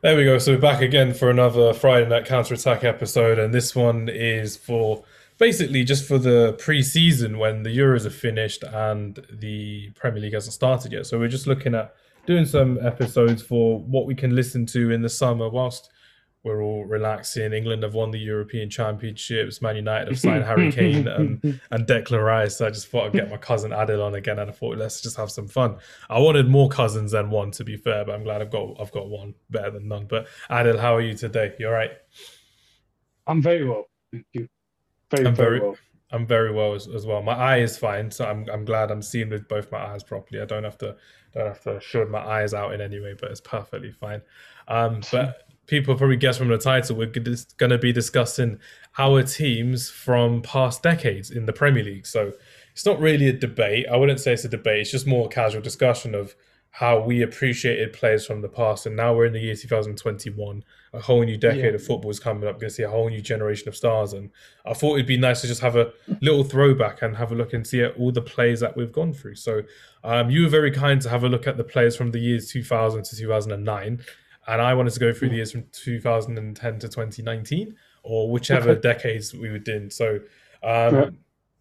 There we go. So we're back again for another Friday Night Counter Attack episode, and this one is for basically just for the pre-season when the Euros are finished and the Premier League hasn't started yet. So we're just looking at doing some episodes for what we can listen to in the summer whilst we're all relaxing. England have won the European Championships. Man United have signed Harry Kane and, and Declan Rice. So I just thought I'd get my cousin Adil on again, and I thought let's just have some fun. I wanted more cousins than one, to be fair, but I'm glad I've got I've got one better than none. But Adil, how are you today? You're right. I'm very well, thank you. Very, I'm very, very- well. I'm very well as, as well. My eye is fine, so I'm I'm glad I'm seeing with both my eyes properly. I don't have to don't have to shut my eyes out in any way, but it's perfectly fine. Um, but people probably guess from the title, we're going to be discussing our teams from past decades in the Premier League. So it's not really a debate. I wouldn't say it's a debate. It's just more a casual discussion of how we appreciated players from the past. And now we're in the year 2021. A whole new decade Yeah. of football is coming up. We're going to see a whole new generation of stars. And I thought it'd be nice to just have a little throwback and have a look and see at all the players that we've gone through. So um, you were very kind to have a look at the players from the years 2000 to 2009. And I wanted to go through the years from 2010 to 2019 or whichever Okay. decades we were doing. So um, Right.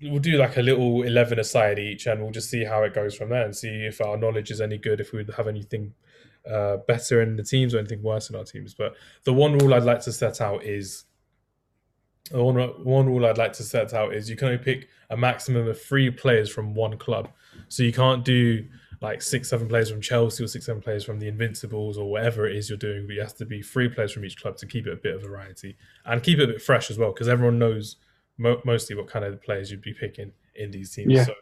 we'll do like a little 11 aside each and we'll just see how it goes from there and see if our knowledge is any good, if we would have anything uh, better in the teams or anything worse in our teams. But the one rule I'd like to set out is the one, one rule I'd like to set out is you can only pick a maximum of three players from one club. So you can't do like six, seven players from Chelsea or six, seven players from the Invincibles or whatever it is you're doing. But you have to be three players from each club to keep it a bit of variety and keep it a bit fresh as well because everyone knows mo- mostly what kind of players you'd be picking in these teams. Yeah. So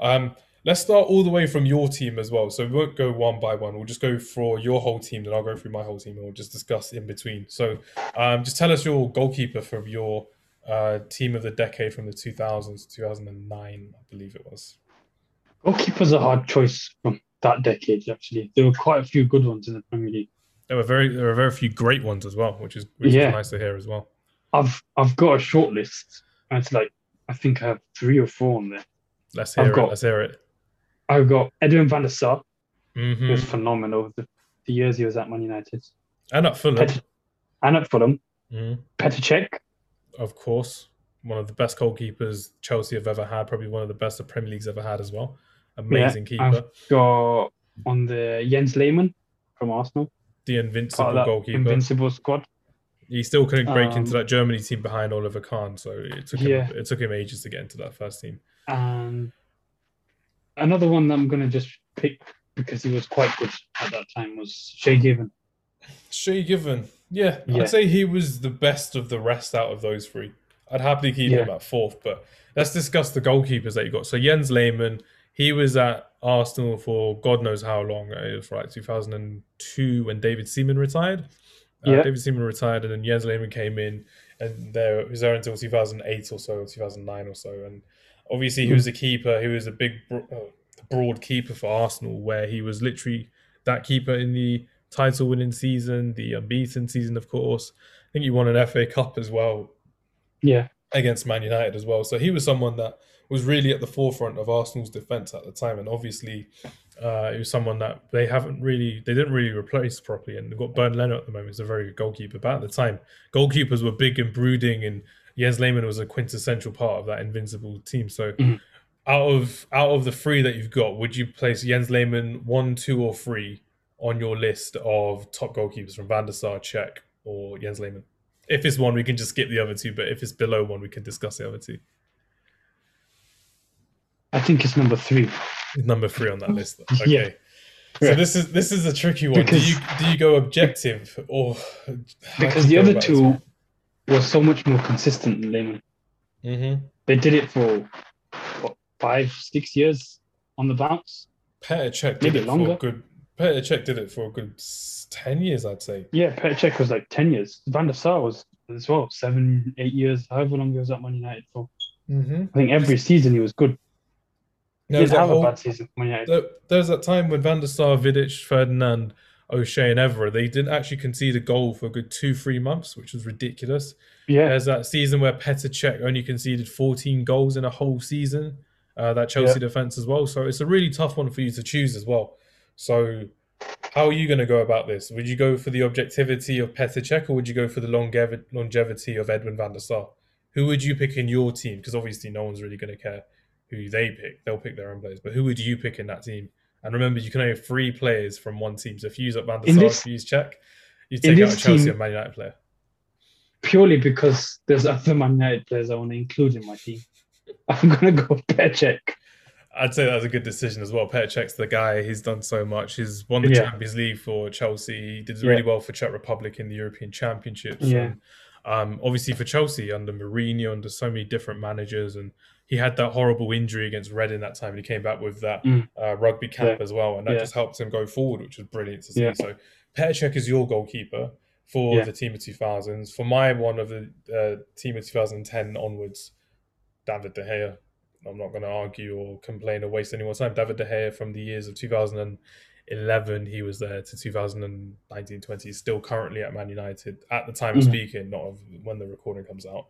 um, let's start all the way from your team as well. So we won't go one by one. We'll just go for your whole team, then I'll go through my whole team, and we'll just discuss in between. So um, just tell us your goalkeeper from your uh, team of the decade from the 2000s, 2009, I believe it was. Goalkeeper's are a hard choice from that decade, actually. There were quite a few good ones in the Premier League. There were very there were very few great ones as well, which is which Yeah. is nice to hear as well. I've I've got a short list. And it's like I think I have three or four on there. Let's hear I've it. got- Let's hear it. I've got Edwin van der Sar, who hmm was phenomenal the, the years he was at Man United. And at Fulham, Pet- and at Fulham. Petr Cech, of course, one of the best goalkeepers Chelsea have ever had, probably one of the best the Premier League's ever had as well. Amazing keeper. I've got on the Jens Lehmann from Arsenal, the invincible goalkeeper. invincible squad. he still couldn't break into Um, that Germany team behind Oliver Kahn, so it took him Yeah. it took him ages to get into that first team. And another one that I'm going to just pick because he was quite good at that time was Shay Given. Shay Given, yeah, Yeah. I'd say he was the best of the rest out of those three. I'd happily keep him at fourth, but let's discuss the goalkeepers that you got. So Jens Lehmann, he was at Arsenal for God knows how long. It was like 2002 when David Seaman retired. Uh, Yeah. David Seaman retired, and then Jens Lehmann came in, and there he was there until 2008 or so, 2009 or so. And obviously, he was a keeper. He was a big, bro- uh, broad keeper for Arsenal, where he was literally that keeper in the title-winning season, the unbeaten season, of course. I think he won an FA Cup as well Yeah, against Man United as well. So he was someone that was really at the forefront of Arsenal's defense at the time, and obviously uh, he was someone that they haven't really, they didn't really replace properly. And they've got Bernd Leno at the moment, who's a very good goalkeeper. But at the time, goalkeepers were big and brooding, and Jens Lehmann was a quintessential part of that invincible team. So. Mhm. Out of out of the three that you've got, would you place Jens Lehmann one, two, or three on your list of top goalkeepers from Van der Sar, Cech, or Jens Lehmann? If it's one, we can just skip the other two. But if it's below one, we can discuss the other two. I think it's number three. Number three on that list. Okay. Yeah. So this is this is a tricky one. Because- do you do you go objective or Because the other two were so much more consistent than Lehmann. Mhm. They did it for what, five, six years on the bounce. Petr Cech did Maybe it for longer. a good. Petr Cech did it for a good ten years, I'd say. Yeah, Petr Cech was like 10 years. Van der Sar was as well, seven, eight years, however long he was at Man United for. Mm-hmm. I think every season he was good. No, that have a bad season United. there, was that time when Van der Sar, Vidic, Ferdinand, O'Shea, and Evra, they didn't actually concede a goal for a good two, three months, which was ridiculous. Yeah, There's that season where Petr Cech only conceded 14 goals in a whole season. Uh, that Chelsea defense as well. So it's a really tough one for you to choose as well. So how are you going to go about this? Would you go for the objectivity of Petr Cech or would you go for the longevi- longevity of Edwin van der Sar? Who would you pick in your team? Because obviously no one's really going to care who they pick. They'll pick their own players. But who would you pick in that team? And remember, you can only have three players from one team. So if you use up Van der Sar, this- if you use Cech, you take out a Chelsea team- or Man United player. Purely because there's other Man United players I want to include in my team. I'm gonna go with Petr I'd say that was a good decision as well. Petr the guy. He's done so much. He's won the Yeah. Champions League for Chelsea. He did Yeah. really well for Czech Republic in the European Championships. Yeah. And, um, obviously for Chelsea under Mourinho, under so many different managers, and he had that horrible injury against Reading that time. And he came back with that Mm. uh, rugby cap Yeah. as well, and that Yeah. just helped him go forward, which was brilliant to see. Yeah. So Petr is your goalkeeper for the team of 2000s. For my one of the uh, team of 2010 onwards, David De Gea. I'm not going to argue or complain or waste any more time. David De Gea from the years of 2011, he was there to 2019 20, still currently at Man United at the time of Mhm. speaking, not of when the recording comes out.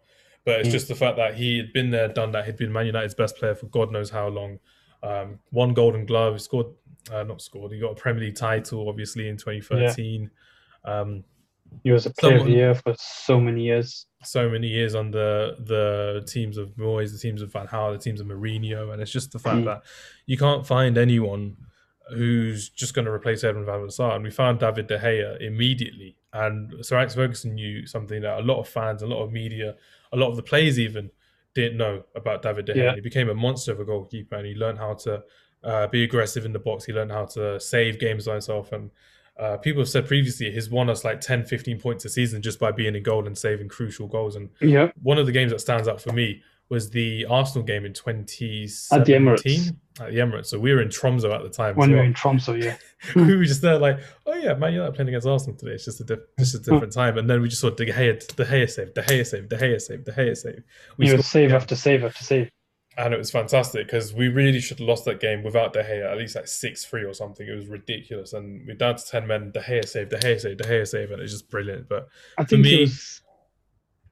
But it's Mm. just the fact that he had been there, done that. He'd been Man United's best player for God knows how long. Um, one Golden Glove, he scored, uh, not scored, he got a Premier League title, obviously, in 2013. Um, He was a player of the year for so many years. so many years under the teams of Moyes, the teams of Van Gaal, the teams of Mourinho, and it's just the fact Mm. that you can't find anyone who's just going to replace Edwin van der Sar. And we found David De Gea immediately. And Sir Alex Ferguson knew something that a lot of fans, a lot of media, a lot of the players even didn't know about David De Gea. Yeah. He became a monster of a goalkeeper, and he learned how to uh, be aggressive in the box. He learned how to save games by himself. And uh, people have said previously he's won us like 10, 15 points a season just by being in goal and saving crucial goals. And Yeah, one of the games that stands out for me was the Arsenal game in 2017 At the Emirates. At the Emirates. So we were in Tromso at the time. when as we were in Tromso, yeah. we were just there like, oh yeah, man, you're not playing against Arsenal today. It's just a diff- just a different time. And then we just saw De Gea, De Gea save, De Gea save, De Gea save, De Gea save. We scored- save after save after save. and it was fantastic because we really should have lost that game without De Gea, at least like six three or something. It was ridiculous, and we're down to ten men. De Gea save, De Gea save, De Gea save, and it's just brilliant. But I think me- was.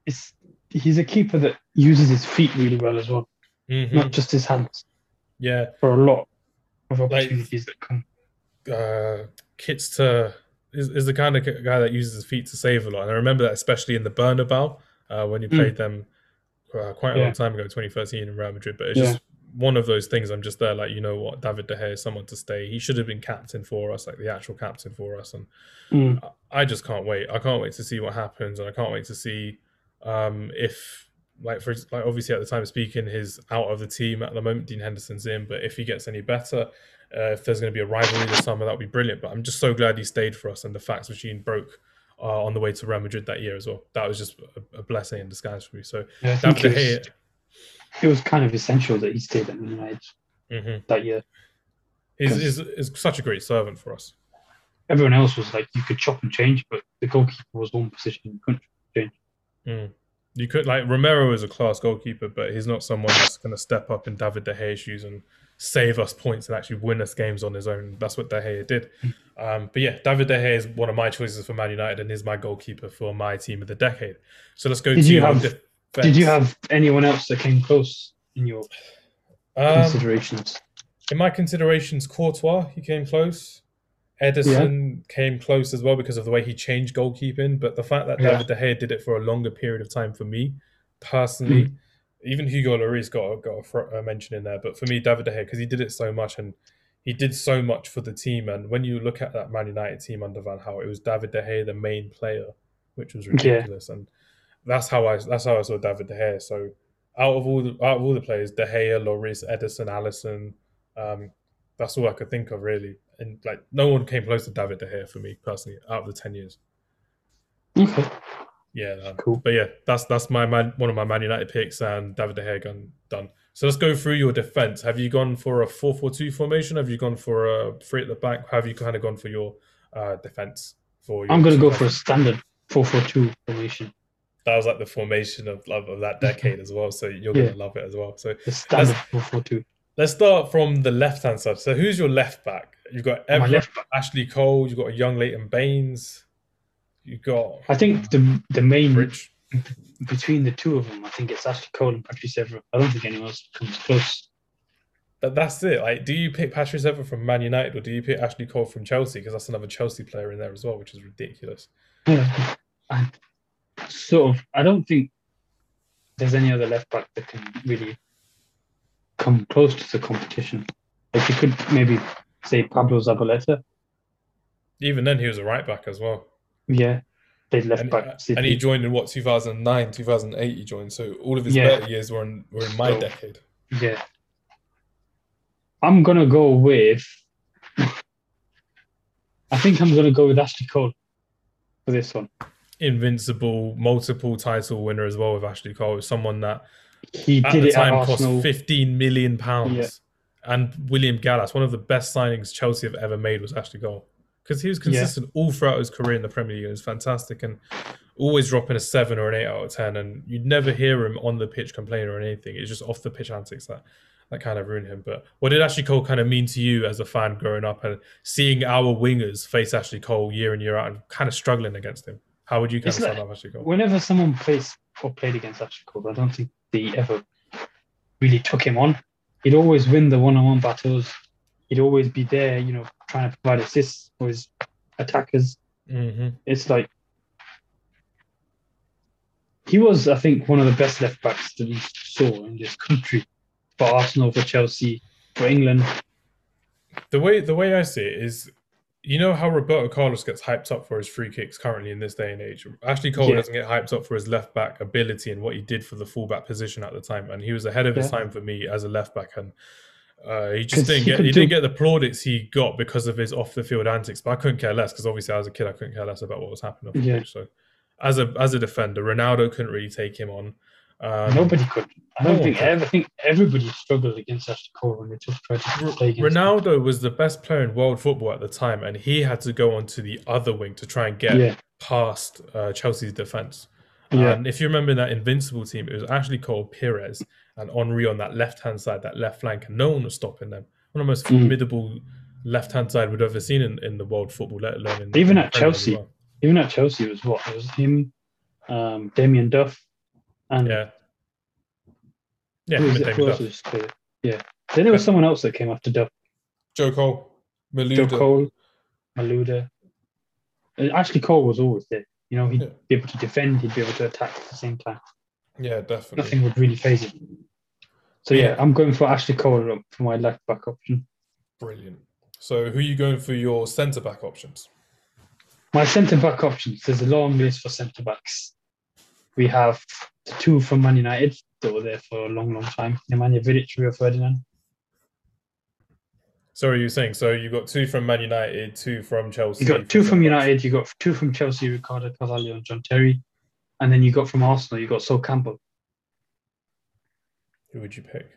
It's, he's a keeper that uses his feet really well as well, Mhm. not just his hands, yeah, for a lot of opportunities that come. uh, Kits to is, is the kind of guy that uses his feet to save a lot, and I remember that especially in the Bernabeu uh, when he Mm. played them uh, quite a Yeah. long time ago, 2013 in Real Madrid. But it's Yeah. just one of those things. I'm just there, like you know what, David De Gea is someone to stay. He should have been captain for us, like the actual captain for us, and Mm. I just can't wait. I can't wait to see what happens, and I can't wait to see um, if, like, for like obviously at the time of speaking, he's out of the team at the moment. Dean Henderson's in, but if he gets any better, uh, if there's going to be a rivalry this summer, that would be brilliant. But I'm just so glad he stayed for us, and the fax machine broke uh, on the way to Real Madrid that year as well. That was just a, a blessing in disguise for me. So Yeah, I think it was, it was kind of essential that he stayed at United mhm. that year. He's, is is such a great servant for us. Everyone else was like you could chop and change, but the goalkeeper was one position you couldn't change. Mm. You could like Romero is a class goalkeeper, but he's not someone that's going to step up in David De Gea's shoes and save us points and actually win us games on his own. That's what De Gea did. Um, but yeah, David De Gea is one of my choices for Man United and is my goalkeeper for my team of the decade. So let's go Did to you have- defense. Did you have anyone else that came close in your um, considerations? in my considerations? Courtois, he came close. Ederson came close as well because of the way he changed goalkeeping. But the fact that Yeah. David De Gea did it for a longer period of time for me, personally, even Hugo Lloris got a, got a, fr- a mention in there. But for me, David De Gea, because he did it so much and he did so much for the team. And when you look at that Man United team under Van Gaal, it was David De Gea the main player, which was ridiculous. And that's how I that's how I saw David De Gea. So out of all the out of all the players, De Gea, Lloris, Ederson, Alisson, um, that's all I could think of really. And like no one came close to David De Gea for me personally out of the ten years. Okay, Yeah, no. cool. but yeah, that's that's my man, one of my Man United picks and David De Gea gone done. So let's go through your defense. Have you gone for a 4-4-2 formation? Have you gone for a three at the back? Have you kind of gone for your uh, defense? For your I'm going to go for a standard 4-4-2 formation. that was like the formation of love of that decade as well. So you're Yeah. gonna love it as well. So The standard 4-4-2. let's start from the left hand side. So who's your left back? You've got Evra. Ashley Cole. You've got a young Leighton Baines. You've got I think the the main Rich. between the two of them, I think it's Ashley Cole and Patrice Evra. I don't think anyone else comes close. But that's it. Like, do you pick Patrice Evra from Man United or do you pick Ashley Cole from Chelsea? Because that's another Chelsea player in there as well, which is ridiculous. Yeah. I sort of. I don't think there's any other left back that can really come close to the competition. Like you could maybe say Pablo Zabaleta. Even then, he was a right back as well. Yeah, they left And, back. uh, City. and he joined in what 2009, 2008. He joined, so all of his Yeah. better years were in were in my So- decade. Yeah. I'm gonna go with. I think I'm gonna go with Ashley Cole for this one. Invincible, multiple title winner as well with Ashley Cole. Someone that He at did the it time at cost. 15 million pounds. Yeah. And William Gallas, one of the best signings Chelsea have ever made was Ashley Cole. Because he was consistent all throughout his career in the Premier League. It was fantastic and always dropping a seven or an eight out of ten. And you'd never hear him on the pitch complain or anything. It's just off the pitch antics that that kind of ruined him. But what did Ashley Cole kind of mean to you as a fan growing up and seeing our wingers face Ashley Cole year in, year out and kind of struggling against him? How would you kind It's of sum like- up Ashley Cole? Whenever someone plays or played against Ashley Cole, I don't think they ever really took him on. He'd always win the one-on-one battles. He'd always be there, you know, trying to provide assists for his attackers. hmm It's like he was, I think, one of the best left backs that we saw in this country for Arsenal, for Chelsea, for England. The way the way I see it is, you know how Roberto Carlos gets hyped up for his free kicks currently in this day and age. Ashley Cole Yeah. doesn't get hyped up for his left back ability and what he did for the fullback position at the time, and he was ahead of his time for me as a left back, and uh, he just didn't he get he didn't get the plaudits he got because of his off the field antics. But I couldn't care less because obviously as a kid I couldn't care less about what was happening off the Yeah. pitch. So as a as a defender, Ronaldo couldn't really take him on. Um, Nobody could. I don't one think could. ever think everybody struggled against Ashley Cole when they just tried to play against him. Ronaldo was the best player in world football at the time, and he had to go onto the other wing to try and get Yeah, past uh, Chelsea's defense. yeah, And if you remember in that Invincible team, it was Ashley Cole, Pires, and Henry on that left hand side, that left flank, and no one was stopping them. One of the most Mm. formidable left hand side we've ever seen in, in the world football, let alone in Even in at the Premier as Chelsea. well. even at Chelsea it was what it was him, um, Damien Duff, and Yeah. Yeah, who, was it, who David was clear? Yeah, then there was someone else that came after Duff. Joe Cole, Joe Malouda. Cole, Malouda. Ashley Cole was always there. You know, he'd Yeah. be able to defend, he'd be able to attack at the same time. Yeah, definitely. Nothing would really phase him. So yeah, Yeah. I'm going for Ashley Cole for my left back option. Brilliant. So, who are you going for your centre back options? My centre back options. There's a long list for centre backs. We have the two from Man United that were there for a long, long time. Nemanja Vidic, Rio Ferdinand. Sorry, you were saying so you got two from Man United, two from Chelsea. You got two from. United. You got two from Chelsea, Ricardo Carvalho and John Terry, and then you got from Arsenal. You got Sol Campbell. Who would you pick?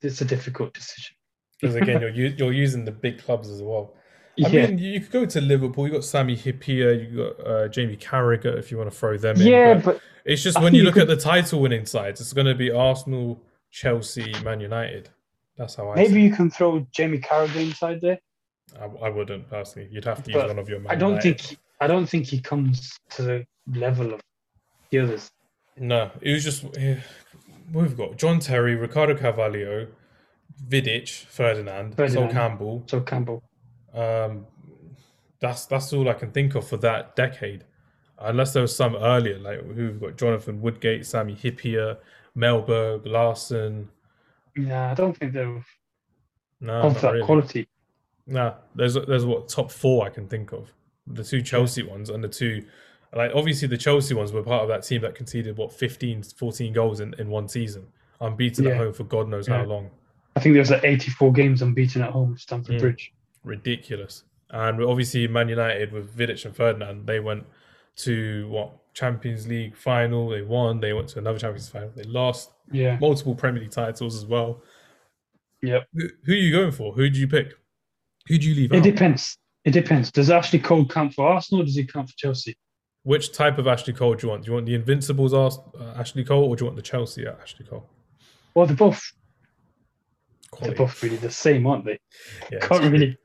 It's a difficult decision. Because again, you're you're using the big clubs as well. I yeah, mean, you could go to Liverpool. You got Sami Hyypia. You got uh, Jamie Carragher if you want to throw them in. yeah, but but it's just I when you you look could- at the title-winning sides, it's going to be Arsenal, Chelsea, Man United. That's how I. maybe you can throw Jamie Carragher inside there. I, I wouldn't personally. You'd have to use one of your. Man I don't United. think I don't think he comes to the level of the others. No, it was just eh, we've got John Terry, Ricardo Carvalho, Vidic, Ferdinand, Sol Campbell. So Campbell. Um, that's that's all I can think of for that decade, unless there was some earlier, like we've got Jonathan Woodgate, Sami Hyypia, Mellberg, Larson. Yeah, I don't think they're No, of that really. quality. No, there's there's what top four I can think of. The two Chelsea ones and the two, like obviously the Chelsea ones were part of that team that conceded what 15, 14 goals in, in one season, unbeaten at home for God knows how long. I think there was like 84 games unbeaten at home at Stamford Mm. Bridge. Ridiculous. And obviously Man United with Vidic and Ferdinand, they went to what Champions League final. They won. They went to another Champions League final. They lost Yeah. multiple Premier League titles as well. Yep. Who, who are you going for? Who do you pick? Who do you leave It out? depends. It depends. Does Ashley Cole count for Arsenal or does he count for Chelsea? Which type of Ashley Cole do you want? Do you want the Invincibles Ars- uh, Ashley Cole or do you want the Chelsea Ashley Cole? Well, they're both they're both really the same, aren't they? Yeah, Can't really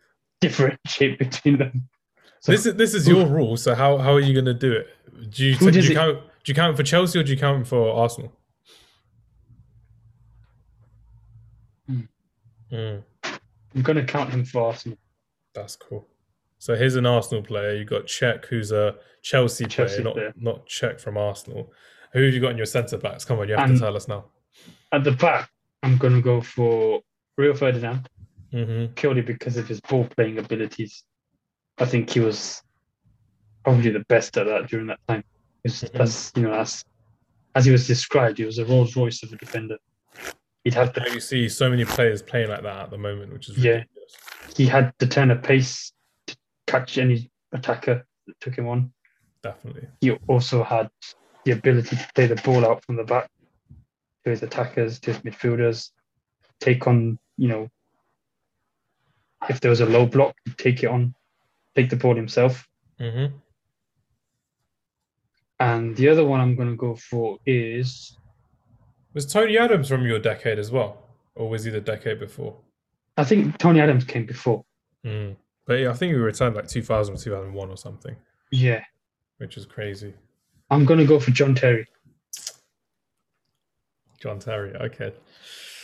differentiate between them. So This is this is your rule. So how, how are you going to do it? Do you, do you count do you count for Chelsea or do you count for Arsenal? Mm, I'm going to count him for Arsenal. that's cool. So here's an Arsenal player. You've got Cech, who's a Chelsea, Chelsea player, not player. not Cech from Arsenal. Who have you got in your centre backs? Come on, you have And- to tell us now. At the back, I'm going to go for Rio Ferdinand hmm purely because of his ball playing abilities. I think he was probably the best at that during that time. It's- Mhm. As you know, as as he was described, he was a Rolls Royce of a defender. He'd have the You see so many players playing like that at the moment, which is Yeah. he had the turn of pace to catch any attacker that took him on. Definitely. He also had the ability to play the ball out from the back to his attackers, to his midfielders, take on, you know, if there was a low block, he'd take it on, take the ball himself. hmm And the other one I'm going to go for is, Was Tony Adams from your decade as well, or was he the decade before? I think Tony Adams came before. Mm. But yeah, I think he returned like 2000 or 2001 or something, Yeah. which is crazy. I'm going to go for John Terry. John Terry. Okay.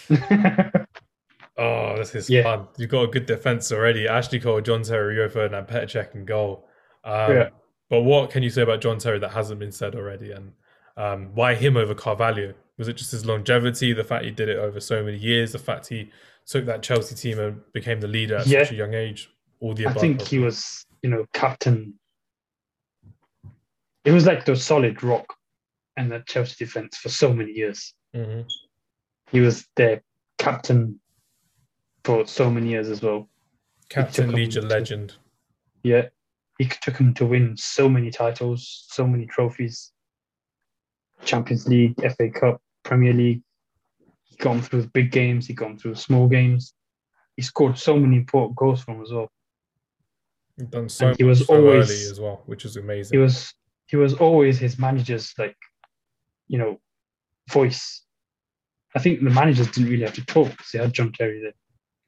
Oh, this is Yeah. fun. You've got a good defense already. Ashley Cole, John Terry, Rio Ferdinand, Petr Cech in goal. Um, Yeah. But what can you say about John Terry that hasn't been said already? And um, why him over Carvalho? Was it just his longevity, the fact he did it over so many years, the fact he took that Chelsea team and became the leader at Yeah. such a young age? All the I above. think he was, you know, captain. It was like the solid rock in the Chelsea defense for so many years. hmm He was their captain for so many years as well. Captain Legion to- legend. Yeah, he took him to win so many titles, so many trophies. Champions League, FA Cup, Premier League. He got him through big games. He got him through small games. He scored so many important goals for him as well. He's done so And he was so always- early as well, which is He amazing. was he was always his manager's like, you know, voice. I think the managers didn't really have to talk because they had John Terry there.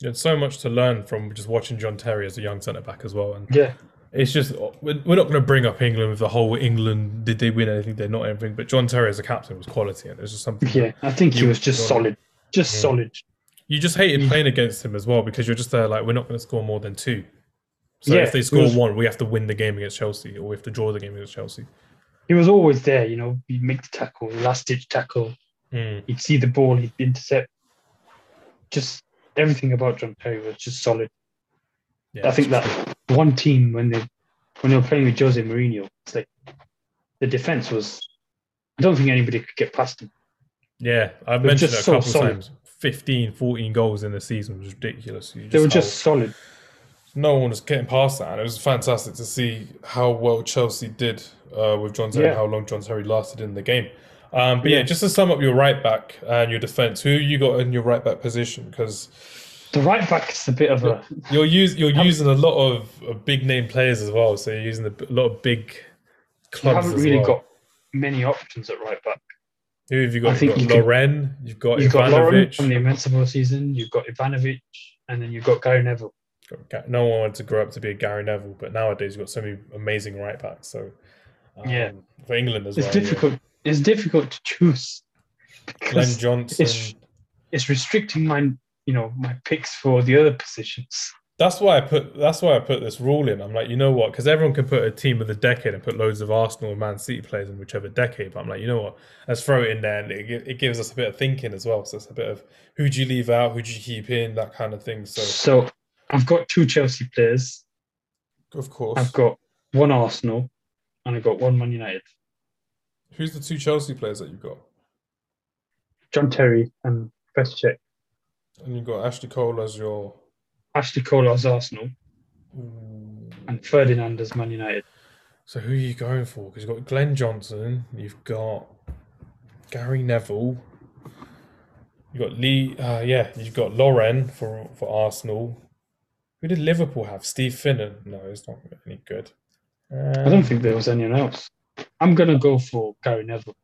Had so much to learn from just watching John Terry as a young centre back as well. And Yeah, it's just we're not going to bring up England with the whole England did they win anything? They're not anything. But John Terry as a captain was quality, and it was just something. yeah. I think he was just solid, just Yeah. solid. You just hated Yeah. playing against him as well because you're just there like we're not going to score more than two. So Yeah, if they score was- one, we have to win the game against Chelsea, or we have to draw the game against Chelsea. He was always there, you know. He'd make the tackle, last ditch tackle. Mm. He'd see the ball, he'd intercept. Just everything about John Terry was just solid. Yeah, I think that one team when they when they were playing with Jose Mourinho, it's like the defense was. I don't think anybody could get past him. Yeah, I've mentioned it a so couple solid. times. 15, 14 goals in the season was ridiculous. They were just solid. no one was getting past that. And it was fantastic to see how well Chelsea did uh, with John Terry, Yeah. and how long John Terry lasted in the game. Um, but yeah. Yeah. just to sum up your right back and your defense, who you got in your right back position? Because The right back is a bit of a you're use, you're Um, using a lot of, big name players as well. So you're using a lot of big clubs. you haven't really well. got many options at right back. Who have you got? I think you've got could- Lauren. You've got You've got Lauren from the Invincible season. You've got Ivanovic, and then you've got Gary Neville. No one wanted to grow up to be a Gary Neville, but nowadays you've got so many amazing right backs. So um, Yeah. for England as It's well. yeah. difficult. It's difficult to choose. Glenn Johnson. It's, it's restricting my, you know, my picks for the other positions. That's why I put. That's why I put this rule in. I'm like, you know what? Because everyone can put a team of the decade and put loads of Arsenal and Man City players in whichever decade. But I'm like, you know what? Let's throw it in there, and it, it gives us a bit of thinking as well. So it's a bit of who do you leave out, who do you keep in, that kind of thing. So So I've got two Chelsea players. of course, I've got one Arsenal, and I've got one Man United. Who's the two Chelsea players that you've got? John Terry and Petr And you've got Ashley Cole as your. Ashley Cole as Arsenal, and Ferdinand as Man United. So who are you going for? Because you've got Glenn Johnson, you've got Gary Neville, you've got Lee. Uh, yeah, you've got Lauren for for Arsenal. Who did Liverpool have? Steve Finnan? No, it's not any good. I Um, don't think there was anyone else. I'm gonna go for Gary Neville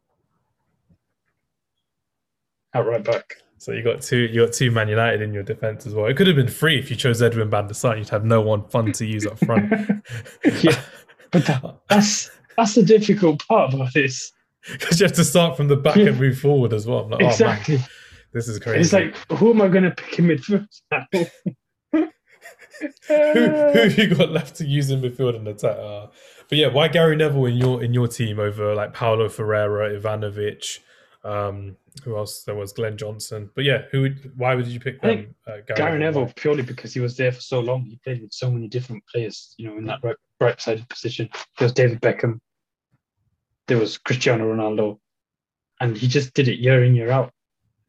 at right back. So you got two. You got two Man United in your defense as well. It could have been free if you chose Edwin van der Sar. You'd have no one fun to use up front. Yeah, but that, that's that's the difficult part about this. Because you have to start from the back Yeah. and move forward as well. Like, oh man, exactly. This is crazy. It's like, who am I going to pick in midfield now? who, who have you got left to use in midfield and attack? Uh, but yeah, why Gary Neville in your in your team over like Paulo Ferreira, Ivanovic? Um, who else? There was Glenn Johnson. But yeah, who? Would, why would you pick them? Uh, Gary Neville why? purely because he was there for so long. He played with so many different players, you know, in that right, right sided position. There was David Beckham, there was Cristiano Ronaldo, and he just did it year in, year out.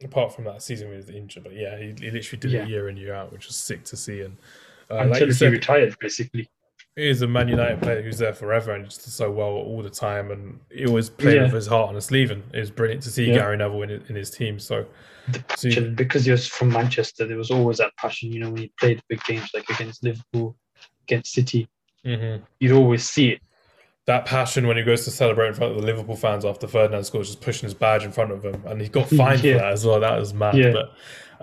Apart from that season with he was injured, but yeah, he, he literally did Yeah. it year in year out, which was sick to see. And uh, until like he said, retired, basically. he is a Man United player who's there forever and just so well all the time, and he always played Yeah. with his heart on his sleeve. And it was brilliant to see Yeah. Gary Neville in, in his team. So, The so you- because he was from Manchester, there was always that passion, you know, when he played big games like against Liverpool, against City, Mhm. you'd always see it. that passion when he goes to celebrate in front of the Liverpool fans after Ferdinand scores, just pushing his badge in front of him, and he got fined Yeah. for that as well. That was mad. Yeah. But,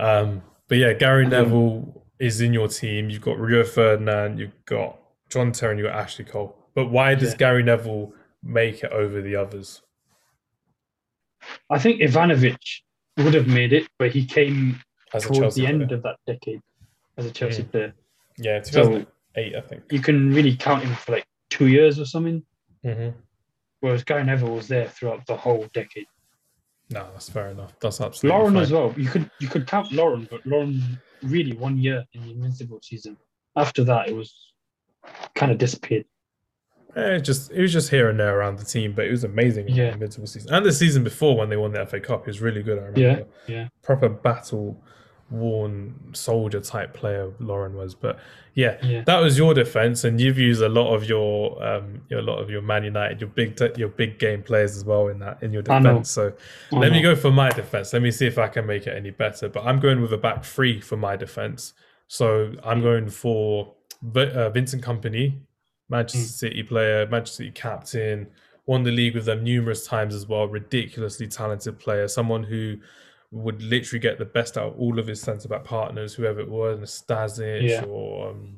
um, but yeah, Gary. Neville is in your team. You've got Rio Ferdinand, you've got John Terry, and you've got Ashley Cole. But why does Yeah. Gary Neville make it over the others? I think Ivanovic would have made it, but he came As towards the end player? of that decade as a Chelsea Mm. player. yeah, So 2008, I think. you can really count him for like two years or something, hmm whereas Gary Neville was there throughout the whole decade. No, that's fair enough. That's absolutely Lauren fine. as well. You could you could count Lauren, but Lauren really one year in the Invincible season. After that, it was kind of disappeared. Eh, just it was just here and there around the team, but it was amazing in Yeah. the Invincible season and the season before when they won the FA Cup. It was really good. I remember. Yeah, yeah. Proper battle worn soldier type player Lauren was, but yeah, Yeah. that was your defense, and you've used a lot of your um your, a lot of your Man United, your big te- your big game players as well in that in your defense. So I let me go for my defense. Let me see if I can make it any better. But I'm going with a back three for my defense. So I'm going for uh, Vincent Kompany, Manchester Mm. City player, Manchester City captain, won the league with them numerous times as well. Ridiculously talented player, someone who would literally get the best out of all of his centre back partners, whoever it was, Nastasic Yeah. or um,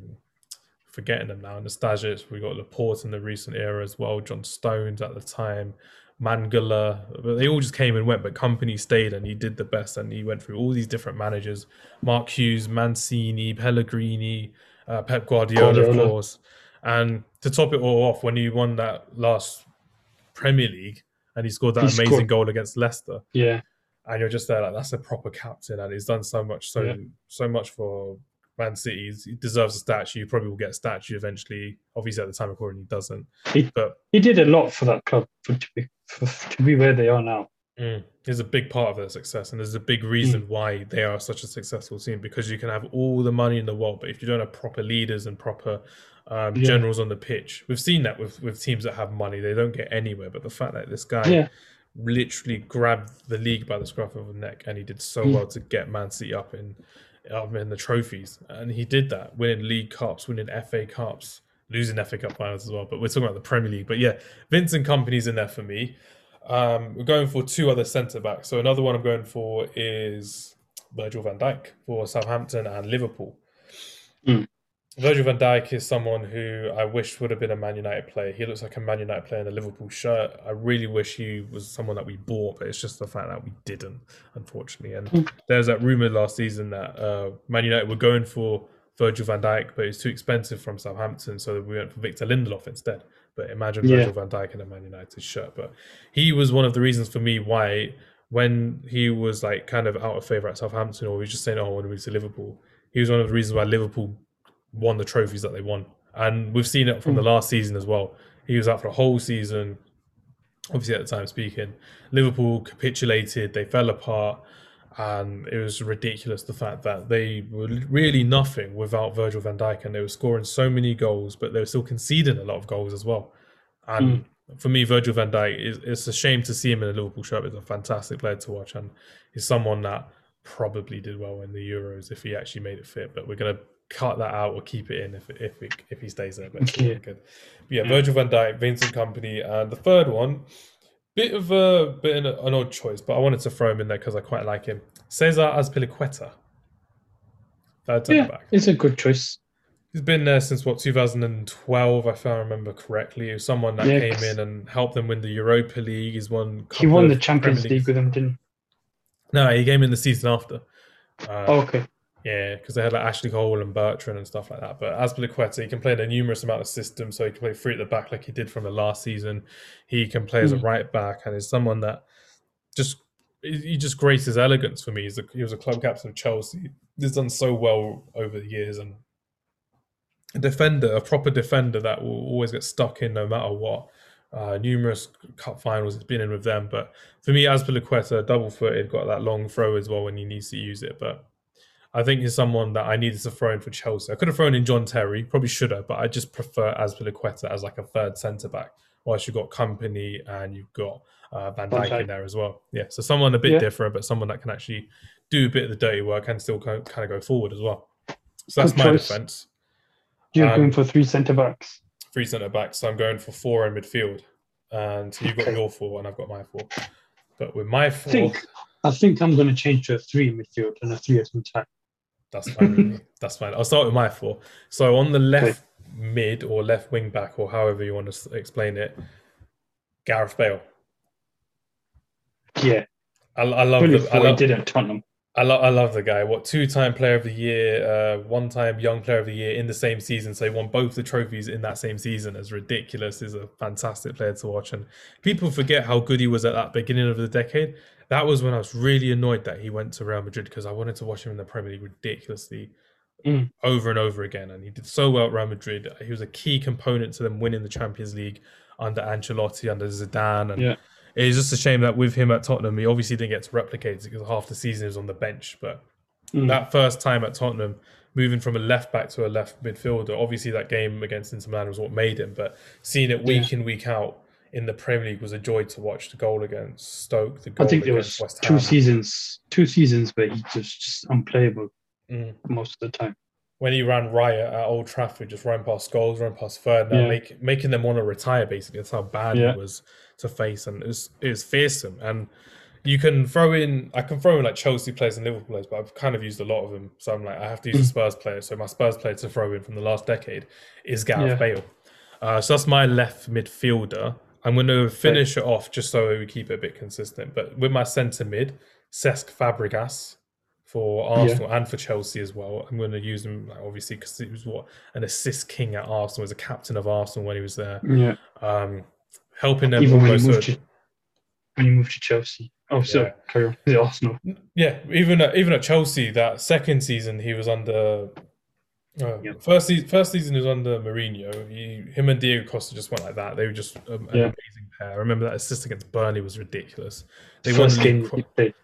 forgetting them now. Nastasic, we got Laporte in the recent era as well, John Stones at the time. Mangala, but they all just came and went, but Kompany stayed and he did the best and he went through all these different managers Mark Hughes, Mancini, Pellegrini, uh, Pep Guardiola, of course. And to top it all off, when he won that last Premier League and he scored that He amazing scored- goal against Leicester, Yeah, and you're just there like that's a proper captain and he's done so much so Yeah. so much for Man City. He deserves a statue. He probably will get a statue eventually. Obviously, at the time of recording, he doesn't. He- but he did a lot for that club for to be for, to be where they are now. Mm. There's a big part of their success, and there's a big reason why they are such a successful team because you can have all the money in the world, but if you don't have proper leaders and proper um, Yeah. generals on the pitch, we've seen that with, with teams that have money, they don't get anywhere. But the fact that this guy Yeah, literally grabbed the league by the scruff of the neck, and he did so Mm. well to get Man City up in up in the trophies, and he did that, winning league cups, winning FA cups, losing FA Cup finals as well. But we're talking about the Premier League. But yeah, Vincent Kompany's in there for me. Um, we're going for two other centre backs. So another one I'm going for is Virgil van Dijk for Southampton and Liverpool. Mm. Virgil van Dijk is someone who I wish would have been a Man United player. He looks like a Man United player in a Liverpool shirt. I really wish he was someone that we bought, but it's just the fact that we didn't, unfortunately. And Mm. there's that rumor last season that uh, Man United were going for Virgil van Dijk, but it's too expensive from Southampton, so we went for Victor Lindelof instead. But imagine Yeah. Virgil van Dijk in a Man United shirt. But he was one of the reasons for me why, when he was like kind of out of favour at Southampton, or he was just saying, "Oh, I want to move to Liverpool," he was one of the reasons why Liverpool won the trophies that they won. And we've seen it from the hmm. last season as well. He was out for the whole season, obviously at the time speaking. Liverpool capitulated, they fell apart, and it was ridiculous the fact that they were really nothing without Virgil van Dijk, and they were scoring so many goals, but they were still conceding a lot of goals as well. And hmm. for me, Virgil van Dijk is it's a shame to see him in a Liverpool shirt. He's a fantastic player to watch, and he's someone that probably did well in the Euros if he actually made it fit. But we're gonna cut that out or keep it in if if it, if he stays there. But it's Yeah. good. But yeah, Virgil van Dijk, Vincent Kompany, and the third one, bit of a bit of an odd choice, but I wanted to throw him in there because I quite like him. Cesar Azpilicueta, third yeah, back. it's a good choice. He's been there since what 2012, if I remember correctly. He was someone that Yeah, came in and helped them win the Europa League. He's won. He won the Champions League with them, didn't? No, he came in the season after. Uh, oh, okay. Yeah, because they had like Ashley Cole and Bertrand and stuff like that. But Azpilicueta, he can play in a numerous amount of systems, so he can play free at the back like he did from the last season. He can play mm. as a hmm. right back, and is someone that just he just graces elegance for me. He's a, he was a club captain of Chelsea. He's done so well over the years, and a defender, a proper defender that will always get stuck in no matter what. Uh, numerous cup finals he's been in with them, but for me, Azpilicueta, double-footed, got that long throw as well when he needs to use it. But I think he's someone that I needed to throw in for Chelsea. I could have thrown in John Terry, probably should have, but I just prefer Azpilicueta as like a third centre back. Whilst you've got Kompany and you've got uh, Van Dijk in there as well. Yeah, so someone a bit yeah. different, but someone that can actually do a bit of the dirty work and still kind of go forward as well. So that's Good my choice. defence. You're um, going for three centre backs. Three centre backs. So I'm going for four in midfield, and you've got okay. your four, and I've got my four. But with my four, I think, I think I'm going to change to a three in midfield and a three at attack. That's fine. That's fine. I'll start with my four. So on the left mid or left wing back or however you want to explain it, Gareth Bale. Yeah, I, I love. the, I love, did at Tottenham. I love. I love the guy. What two-time Player of the Year, uh, one-time Young Player of the Year in the same season. So he won both the trophies in that same season. As ridiculous is a fantastic player to watch, and people forget how good he was at that beginning of the decade that was when I was really annoyed that he went to Real Madrid because I wanted to watch him in the Premier League ridiculously mm. over and over again. And he did so well at Real Madrid. He was a key component to them winning the Champions League under Ancelotti, under Zidane. And yeah. it's just a shame that with him at Tottenham, he obviously didn't get to replicate it because half the season he was on the bench. But mm. that first time at Tottenham, moving from a left back to a left midfielder, obviously that game against Inter Milan was what made him. But seeing it week yeah. in, week out, in the Premier League was a joy to watch. The goal against Stoke, the goal I think there was two seasons, two seasons where he just just unplayable mm. most of the time. When he ran riot at Old Trafford, just running past goals, running past third, yeah. make, making them want to retire. Basically, that's how bad yeah. he was to face, and it was, it was fearsome. And you can throw in, I can throw in like Chelsea players and Liverpool players, but I've kind of used a lot of them. So I'm like, I have to use a mm. Spurs player. So my Spurs player to throw in from the last decade is Gareth yeah. Bale. Uh, so that's my left midfielder. I'm going to finish it off just so we keep it a bit consistent. But with my centre mid, Cesc Fabregas for Arsenal yeah. and for Chelsea as well. I'm going to use him obviously because he was what an assist king at Arsenal, was a captain of Arsenal when he was there. Yeah, um, helping them even when he, moved to, when he moved to Chelsea. Oh, so yeah. carry on. Arsenal. Yeah, even at, even at Chelsea, that second season he was under uh, yeah. First season, first season was under Mourinho. He, him and Diego Costa just went like that. They were just um, an yeah. amazing pair. I remember that assist against Burnley was ridiculous. They first game, the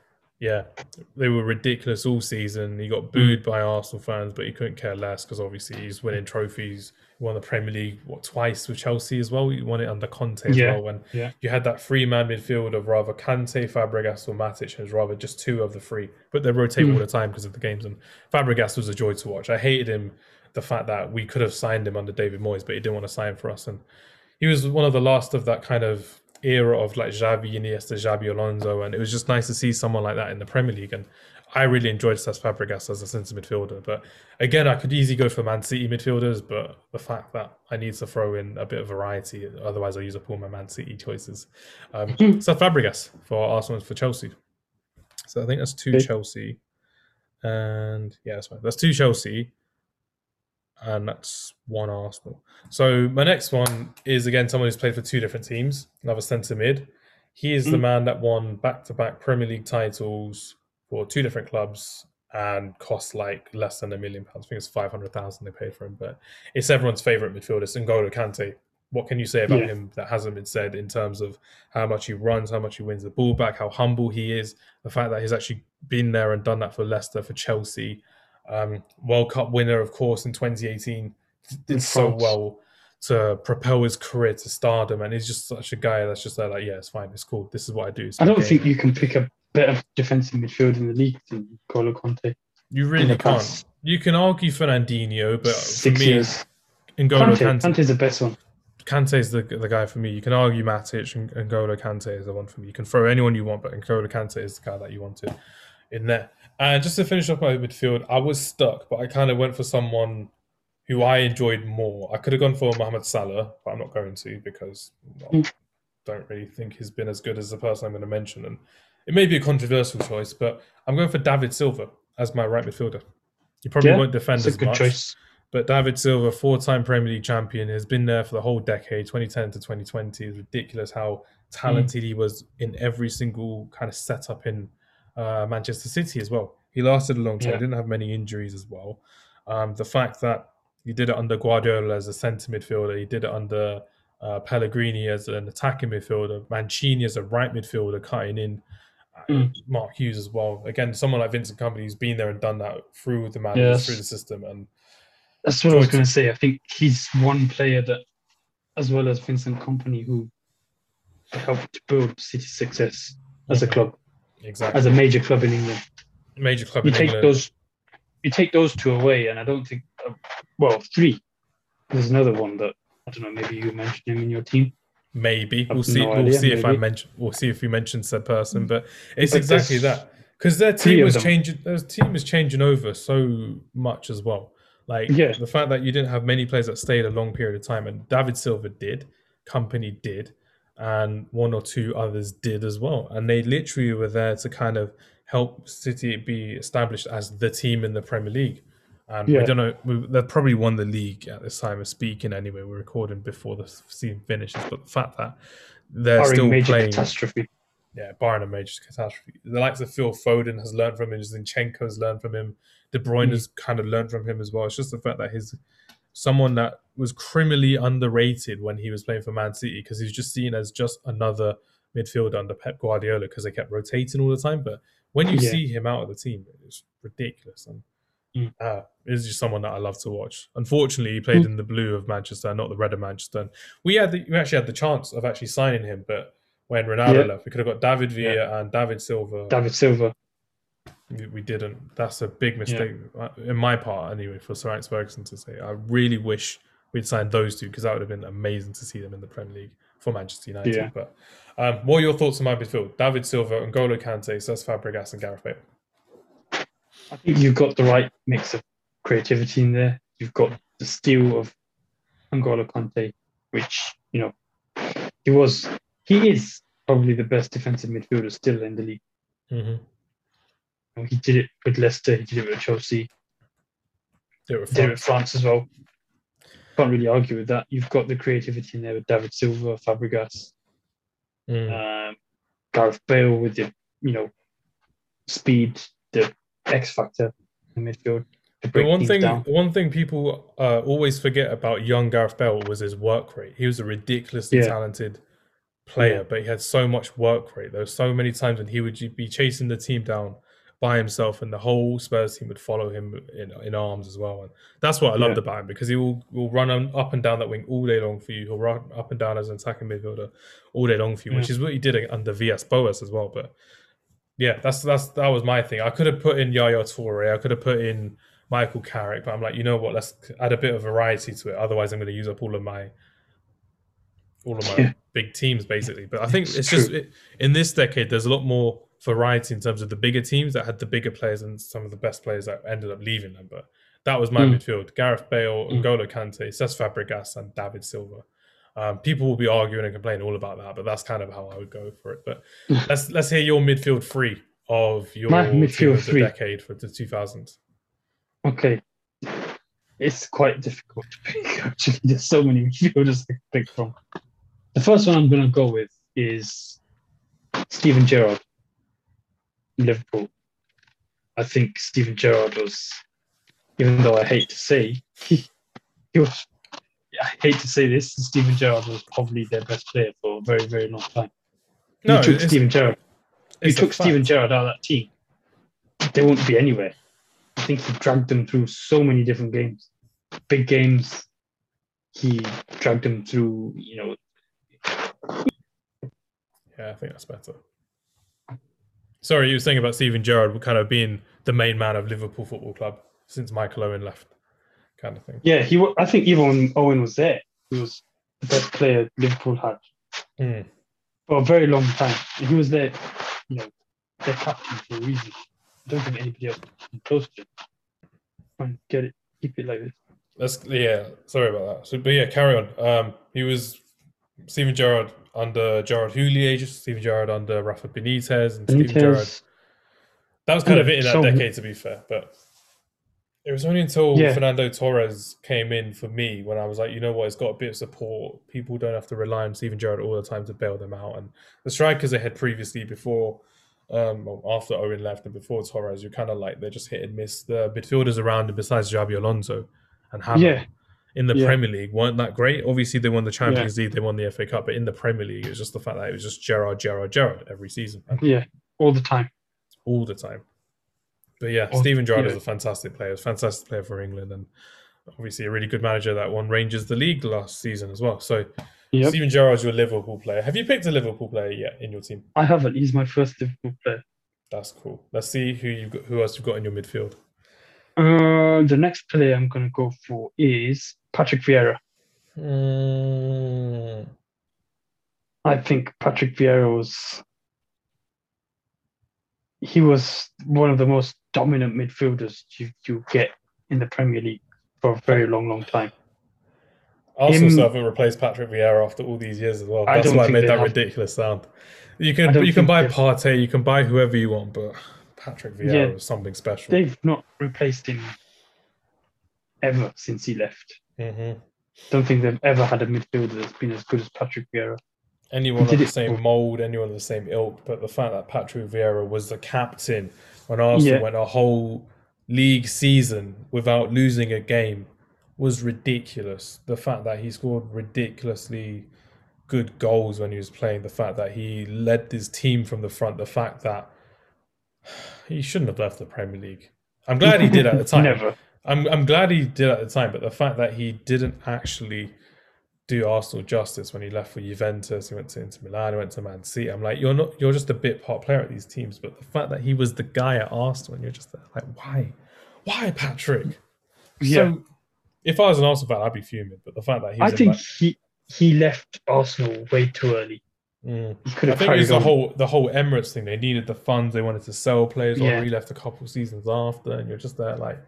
yeah, they were ridiculous all season. He got booed mm. by Arsenal fans, but he couldn't care less because obviously he's winning trophies. Won the Premier League what twice with Chelsea as well. You won it under Conte as yeah. well. When yeah. you had that three man midfield of rather Kante, Fabregas, or Matic, and it rather just two of the three, but they rotate mm. all the time because of the games. And Fabregas was a joy to watch. I hated him the fact that we could have signed him under David Moyes, but he didn't want to sign for us. And he was one of the last of that kind of era of like Xavi, Iniesta, Xabi Alonso, and it was just nice to see someone like that in the Premier League. And I really enjoyed Cesc Fabregas as a centre midfielder. But again, I could easily go for Man City midfielders, but the fact that I need to throw in a bit of variety, otherwise I'll use up all my Man City choices. Um, Cesc Fabregas for Arsenal and for Chelsea. So I think that's two Chelsea. And yeah, that's. That's two Chelsea and that's one Arsenal. So my next one is again someone who's played for two different teams, another centre mid. He is mm. the man that won back-to-back Premier League titles for two different clubs and cost like less than a million pounds. I think it's five hundred thousand they paid for him, but it's everyone's favourite midfielder, it's N'Golo Kante. What can you say about yeah. him that hasn't been said in terms of how much he runs, how much he wins the ball back, how humble he is, the fact that he's actually been there and done that for Leicester, for Chelsea, um, World Cup winner, of course, in 2018. Did so well to propel his career to stardom, and he's just such a guy that's just there, like, yeah, it's fine, it's cool. This is what I do. I don't think you can pick a better defensive midfield in the league than Golo Kante. You really can't. You can argue Fernandinho, but six for me, years. N'Golo Kante, Kante is the best one. Kante's the the guy for me. You can argue Matic and N'Golo Kante is the one for me. You can throw anyone you want, but N'Golo Kante is the guy that you wanted in there. And just to finish off my midfield, I was stuck, but I kind of went for someone who I enjoyed more. I could have gone for Mohamed Salah, but I'm not going to because well, mm. don't really think he's been as good as the person I'm going to mention. And it may be a controversial choice, but I'm going for David Silva as my right midfielder. He probably Yeah, won't defend as much, choice. but David Silva, four-time Premier League champion, has been there for the whole decade, 2010 to 2020. It's ridiculous how talented he was in every single kind of setup in uh, Manchester City as well. He lasted a long time, Yeah. didn't have many injuries as well. Um, the fact that he did it under Guardiola as a centre midfielder, he did it under uh, Pellegrini as an attacking midfielder, Mancini as a right midfielder, cutting in. Mm. Mark Hughes as well. Again, someone like Vincent Kompany who's been there and done that through the man, Yes. through the system, and That's what I was going to say. I think he's one player that, as well as Vincent Kompany, who helped build City's success as a Mhm. club, exactly as a major club in England. major club You take England. those, you take those two away, and I don't think, uh, well, three. There's another one that I don't know. Maybe you mentioned him in your team. Maybe we'll see. no we'll idea, see if I maybe. mention. We'll see if we mention said person. But it's But exactly that because their team was changing. Their team is changing over so much as well. Like Yeah. the fact that you didn't have many players that stayed a long period of time, and David Silva did, Kompany did, and one or two others did as well. And they literally were there to kind of help City be established as the team in the Premier League. And we Yeah. don't know. We, they probably won the league at this time of speaking. Anyway, we're recording before the season finishes. But the fact that they're barring still major playing, catastrophe. yeah, barring a major catastrophe. The likes of Phil Foden has learned from him. Zinchenko has learned from him. De Bruyne Mm. has kind of learned from him as well. It's just the fact that he's someone that was criminally underrated when he was playing for Man City because he's just seen as just another midfielder under Pep Guardiola because they kept rotating all the time. But when you Yeah. see him out of the team, it's ridiculous. And Mm. uh, he's just someone that I love to watch. Unfortunately, he played Mm. in the blue of Manchester, not the red of Manchester. And we had the, we actually had the chance of actually signing him, but when Ronaldo Yeah. left, we could have got David Villa and David Silva. David Silva. We- we didn't. That's a big mistake uh, in my part, anyway, for Sir Alex Ferguson to say. I really wish we'd signed those two because that would have been amazing to see them in the Premier League for Manchester United. Yeah. But um, what are your thoughts on my midfield? David Silva, N'Golo Kante, Cesc Fabregas, and Gareth Bale. I think you've got the right mix of creativity in there. You've got the steel of N'Golo Kante, which, you know, he was, he is probably the best defensive midfielder still in the league. Mm-hmm. He did it with Leicester, he did it with Chelsea, They were he did it with France as well. Can't really argue with that. You've got the creativity in there with David Silva, Fabregas, Mm. um, Gareth Bale with the, you know, speed, the X factor in midfield. The one thing, down. one thing people uh, always forget about young Gareth Bale was his work rate. He was a ridiculously Yeah. talented player, Yeah. but he had so much work rate. There were so many times when he would be chasing the team down by himself, and the whole Spurs team would follow him in, in arms as well. And that's what I loved Yeah. about him because he will, will run on, up and down that wing all day long for you. He'll run up and down as an attacking midfielder all day long for you, which is what he did under Villas-Boas as well. But yeah, that's that's that was my thing. I could have put in Yaya Toure, I could have put in Michael Carrick, but I'm like, you know what? Let's add a bit of variety to it. Otherwise, I'm going to use up all of my all of my Yeah. big teams basically. But I think It's it's, just it, in this decade, there's a lot more variety in terms of the bigger teams that had the bigger players and some of the best players that ended up leaving them. But that was my Mm. midfield: Gareth Bale, Mm. N'Golo Kante, Cesc Fabregas, and David Silva. Um, people will be arguing and complaining all about that, but that's kind of how I would go for it. But let's let's hear your midfield three of your My midfield of three. decade for the 2000s. Okay. It's quite difficult to pick, actually. There's so many midfielders to pick from. The first one I'm going to go with is Steven Gerrard, Liverpool. I think Steven Gerrard was, even though I hate to say, he, he was, I hate to say this, Steven Gerrard was probably their best player for a very, very long time. No, you took Steven Gerrard. You took Steven Gerrard out of that team, they wouldn't be anywhere. I think he dragged them through so many different games, big games. He dragged them through, you know, Yeah, I think that's better. Sorry, you were saying about Steven Gerrard kind of being the main man of Liverpool Football Club since Michael Owen left, kind of thing. yeah. He, I think even when Owen was there, he was the best player Liverpool had Mm. for a very long time. He was there, you know, their captain for a reason. I don't think anybody else came close to him. And get it, keep it like this. That's yeah. Sorry about that. So, but yeah, carry on. Um, he was Steven Gerrard under Gerard Houllier, ages, Steven Gerrard under Rafa Benitez, and Steven Gerrard. That was kind of it in that so- decade, to be fair. But it was only until Yeah. Fernando Torres came in for me when I was like, you know what, it's got a bit of support. People don't have to rely on Steven Gerrard all the time to bail them out. And the strikers they had previously before, um, after Owen left and before Torres, you're kind of like they're just hit and miss. The midfielders around him, besides Xabi Alonso and Hamann, Yeah. in the Yeah. Premier League weren't that great. Obviously, they won the Champions League, they won the FA Cup, but in the Premier League, it was just the fact that it was just Gerrard, Gerrard, Gerrard every season. And yeah, all the time. all the time. But yeah, Oh, Steven Gerrard yeah. is a fantastic player. He's a fantastic player for England, and obviously a really good manager that won Rangers the league last season as well. So Yep. Steven Gerrard's your Liverpool player. Have you picked a Liverpool player yet in your team? I haven't. He's my first Liverpool player. That's cool. Let's see who you got, who else you've got in your midfield. Uh, the next player I'm going to go for is Patrick Vieira. Mm, I think Patrick Vieira was he was one of the most dominant midfielders you, you get in the Premier League for a very long, long time. Arsenal Him- still haven't replaced Patrick Vieira after all these years as well. That's why I made that have. ridiculous sound. You can you can buy Partey, you can buy whoever you want, but Patrick Vieira Yeah. is something special. They've not replaced him ever since he left. hmm Don't think they've ever had a midfielder that's been as good as Patrick Vieira. anyone of the same mold, anyone of the same ilk, but the fact that Patrick Vieira was the captain when Arsenal Yeah. went a whole league season without losing a game was ridiculous. The fact that he scored ridiculously good goals when he was playing, the fact that he led his team from the front, the fact that he shouldn't have left the Premier League. I'm glad he did at the time. Never. I'm I'm glad he did at the time, but the fact that he didn't actually do Arsenal justice when he left for Juventus, he went to Inter Milan, he went to Man City. I'm like, you're not you're just a bit part player at these teams, but the fact that he was the guy at Arsenal and you're just there, like, why? Why Patrick? Yeah. So if I was an Arsenal fan, I'd be fuming. But the fact that he I think he he left Arsenal way too early. Mm. He I think it was the whole the whole Emirates thing. They needed the funds. They wanted to sell players. Or Yeah. he left a couple seasons after, and you're just there like,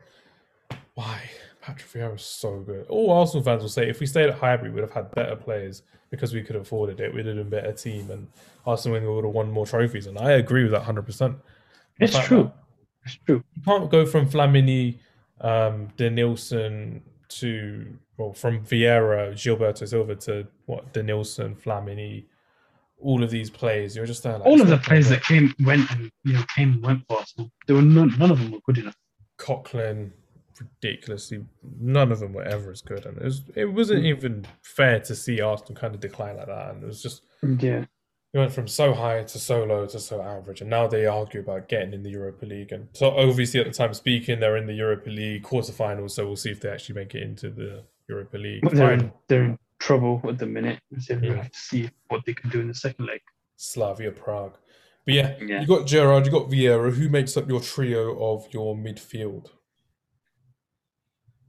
why? Patrick Vieira is so good. All Arsenal fans will say if we stayed at Highbury, we'd have had better players because we could have afforded it. We'd have been a better team, and Arsenal would have won more trophies. And I agree with that hundred percent. It's true. It's true. You can't go from Flamini, um, Denilson to well, from Vieira, Gilberto Silva to what Denilson, Flamini, all of these players. You're just there like All of the players that came went and you know came and went for Arsenal. There were none, none of them were good enough. Coquelin, ridiculously, none of them were ever as good, and it was it wasn't hmm. even fair to see Arsenal kind of decline like that, and it was just Yeah. it went from so high to so low to so average, and now they argue about getting in the Europa League, and so obviously at the time speaking, they're in the Europa League quarterfinals, so we'll see if they actually make it into the Europa League. But they're in, they're in trouble at the minute. So we'll have to see what they can do in the second leg. Slavia Prague. But yeah, Yeah. you got Gerrard, you got Vieira. Who makes up your trio of your midfield?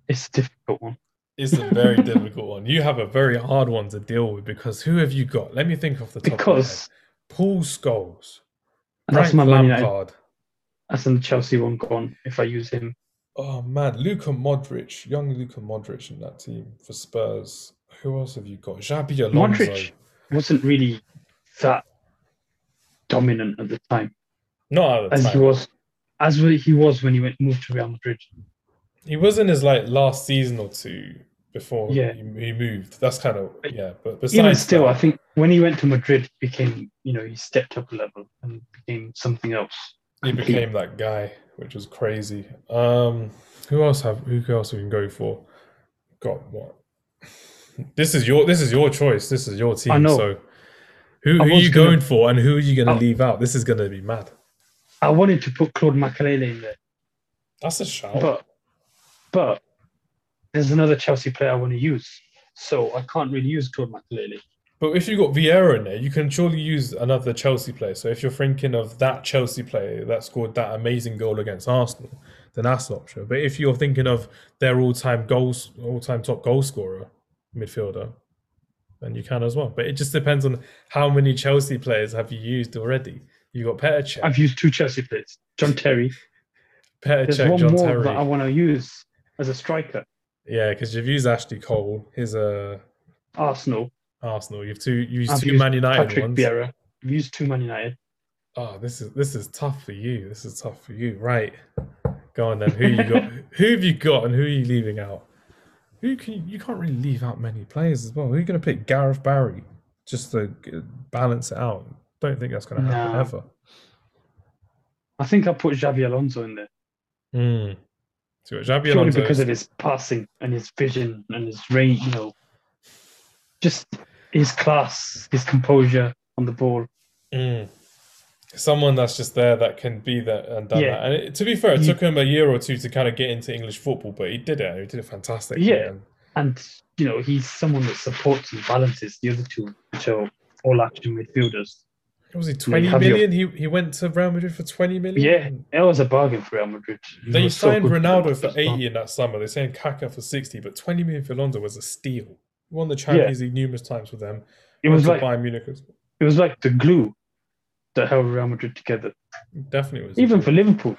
It's a difficult one. It's a very difficult one. You have a very hard one to deal with because who have you got? Let me think off the top. Because of my head. Paul Scholes, that's my. Lampard. That's in the Chelsea one gone if I use him. Oh man, Luka Modric, young Luka Modric in that team for Spurs. Who else have you got? Xabi Alonso. Modric wasn't really that dominant at the time Not at the as time. he was as he was when he went moved to Real Madrid. He was in his like last season or two before Yeah. he, he moved. That's kind of yeah. But Even still, that- I think when he went to Madrid, he became you know he stepped up a level and became something else. he became that guy, which was crazy. Um, who else have who else we can go for? Got what? This is your this is your choice. This is your team. So who, who are you gonna- going for, and who are you going to leave out? This is going to be mad. I wanted to put Claude Makelele in there, That's a shout. but but there's another Chelsea player I want to use, so I can't really use Claude Makelele. But if you've got Vieira in there, you can surely use another Chelsea player. So if you're thinking of that Chelsea player that scored that amazing goal against Arsenal, then that's an option. But if you're thinking of their all-time goals, all-time top goal scorer, midfielder, then you can as well. But it just depends on how many Chelsea players have you used already. You got Petr Cech, I've used two Chelsea players, John Terry. Petr There's Cech, one John more Terry. that I want to use as a striker. Yeah, because you've used Ashley Cole. His uh Arsenal. Arsenal. You've two. You used I've two used Man United Patrick ones. Vieira. I've used two Man United. Oh, this is this is tough for you. This is tough for you. Right. Go on then. Who you got? who have you got, and who are you leaving out? Who can you, can't really leave out many players as well. Who are you going to pick? Gareth Barry, just to balance it out. Don't think that's going to happen No. ever. I think I put Xabi Alonso in there Hmm. So Xabi Alonso. because of his passing and his vision and his range. You know, just his class, his composure on the ball. Mm. Someone that's just there that can be there and done Yeah. that. And it, to be fair, it He- took him a year or two to kind of get into English football, but he did it. He did it fantastic. Yeah. And And you know, he's someone that supports and balances the other two, which are all action midfielders. What was he twenty have your- million? He he went to Real Madrid for twenty million. Yeah, it was a bargain for Real Madrid. He They was so signed Ronaldo for as well. eighty in that summer. They signed Kaká for sixty, but twenty million for Alonso was a steal. He won the Champions League numerous times with them. It was like Bayern Munich. as- it was like the glue that held Real Madrid together. Definitely was. Even for Liverpool,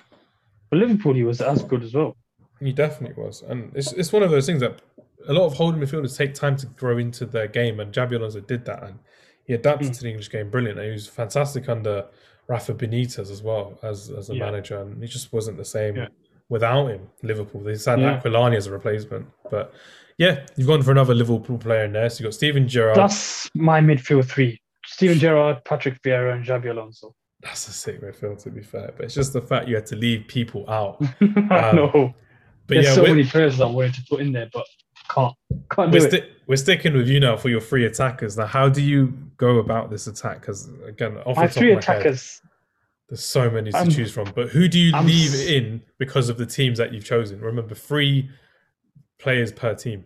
for Liverpool, he was as good as well. He definitely was, and it's it's one of those things that a lot of holding midfielders take time to grow into their game, and Xabi Alonso did that, and he adapted Mm. to the English game brilliant. And he was fantastic under Rafa Benitez as well as as a Yeah. manager, and he just wasn't the same Yeah. without him. Liverpool they signed Yeah. Aquilani as a replacement, but yeah, you've gone for another Liverpool player in there. So you have got Steven Gerrard. That's my midfield three: Steven Gerrard, Patrick Vieira, and Xabi Alonso. That's a sick midfield to be fair, but it's just the fact you had to leave people out. I Um, know. But There's yeah, so we're, many players that I wanted to put in there, but can't. Can't do we're, it. sti- we're sticking with you now for your three attackers. Now, how do you go about this attack? Because again, off my the top three of my head, attackers. there's so many to I'm- choose from. But who do you I'm leave in because of the teams that you've chosen? Remember, three players per team.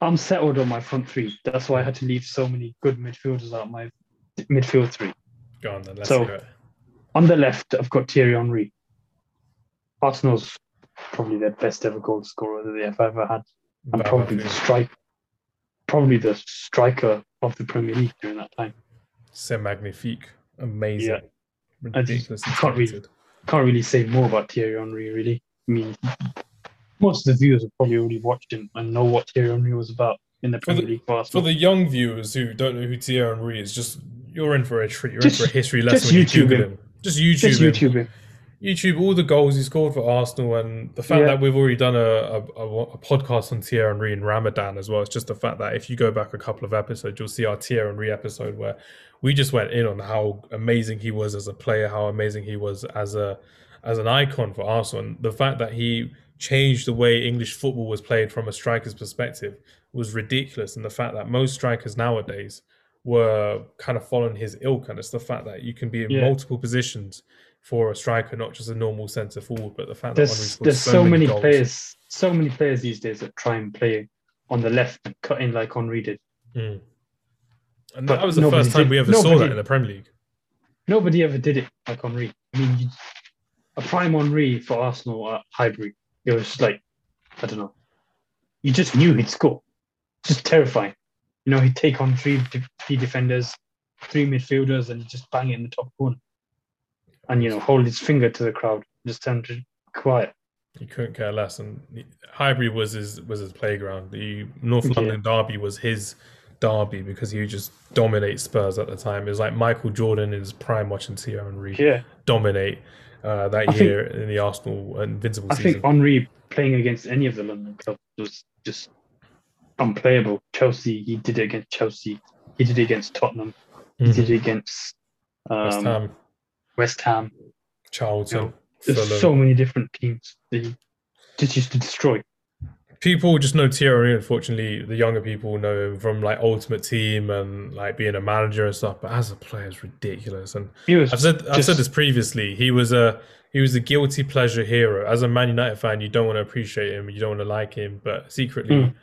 I'm settled on my front three. That's why I had to leave so many good midfielders out of my midfield three. Go on then, let's So-. On the left, I've got Thierry Henry. Arsenal's probably their best ever goal scorer that they've ever had, and probably the strike, probably the striker of the Premier League during that time. C'est magnifique, amazing, Yeah. I just can't talented. Can't really say more about Thierry Henry, really. I mean, most of the viewers have probably already watched him and know what Thierry Henry was about in the Premier the- League for For the young viewers who don't know who Thierry Henry is, just you're in for a treat. You're Just- in for a history lesson you YouTube him. him. Just YouTube Just him. YouTube him. YouTube all the goals he scored for Arsenal and the fact Yeah. that we've already done a, a, a, podcast on Thierry Henry in Ramadan as well. It's just the fact that if you go back a couple of episodes, you'll see our Thierry Henry episode where we just went in on how amazing he was as a player, how amazing he was as a as an icon for Arsenal, and the fact that he changed the way English football was played from a striker's perspective was ridiculous. And the fact that most strikers nowadays were kind of following his ilk, and it's the fact that you can be in Yeah. multiple positions for a striker, not just a normal centre forward, but the fact that There's scored there's so, many goals. players, so many players these days that try and play on the left and cut in like Henry did. Mm. And But that was the first time did- we ever saw that in the Premier League. Nobody ever did it like Henry. I mean, you, a prime Henry for Arsenal at Highbury, it was like, I don't know. You just knew he'd score. Just terrifying. You know, he'd take on three, three defenders, three midfielders, and he'd just bang it in the top corner. And, you know, hold his finger to the crowd, just turn to quiet. He couldn't care less, and Highbury was his was his playground. The North Yeah. London derby was his derby because he would just dominate Spurs at the time. It was like Michael Jordan in his prime watching Thierry Henry Yeah. dominate uh, that I think- year in the Arsenal invincible I season. I think Henry playing against any of the London clubs was just unplayable. Chelsea, he did it against Chelsea. He did it against Tottenham. He Mhm. did it against um, West Ham, West Ham. Charlton, you know, There's Fulham. so many different teams that he just to destroy. people just know Thierry. Unfortunately, the younger people know him from like Ultimate Team and like being a manager and stuff. But as a player, it's ridiculous. And He was I've said I've just- said this previously. He was a he was a guilty pleasure hero. As a Man United fan, you don't want to appreciate him, you don't want to like him, but secretly, Mm.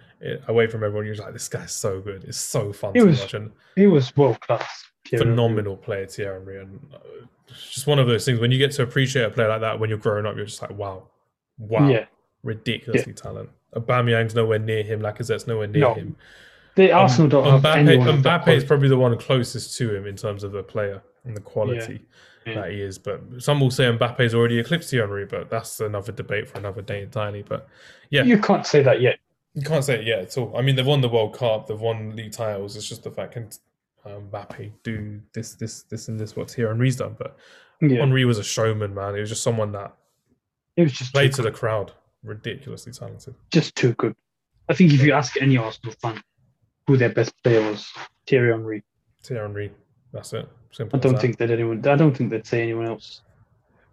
Away from everyone, you're like, this guy's so good. It's so fun He to was watch and he was world class. phenomenal player, Thierry Henry. And uh, just one of those things when you get to appreciate a player like that when you're growing up, you're just like, wow, wow, Yeah. ridiculously talent. Aubameyang's nowhere near him. Lacazette's nowhere near No. him. The Arsenal don't have Mbappe, anyone of that Mbappe is probably the one closest to him in terms of the player and the quality Yeah. that he is. But some will say Mbappe's already eclipsed Henry, but that's another debate for another day entirely. But yeah, You can't say that yet. You can't say it yet at all. I mean, they've won the World Cup, they've won league titles. It's just the fact can um, Mbappe do this, this, this, and this. What's here Henry's done, but Yeah, Henry was a showman, man. He was just someone that it was just played to good. the crowd. Ridiculously talented. just too good. I think if you ask any Arsenal fan who their best player was, Thierry Henry, Thierry Henry. That's it. Simple I don't that. think that anyone. I don't think they'd say anyone else.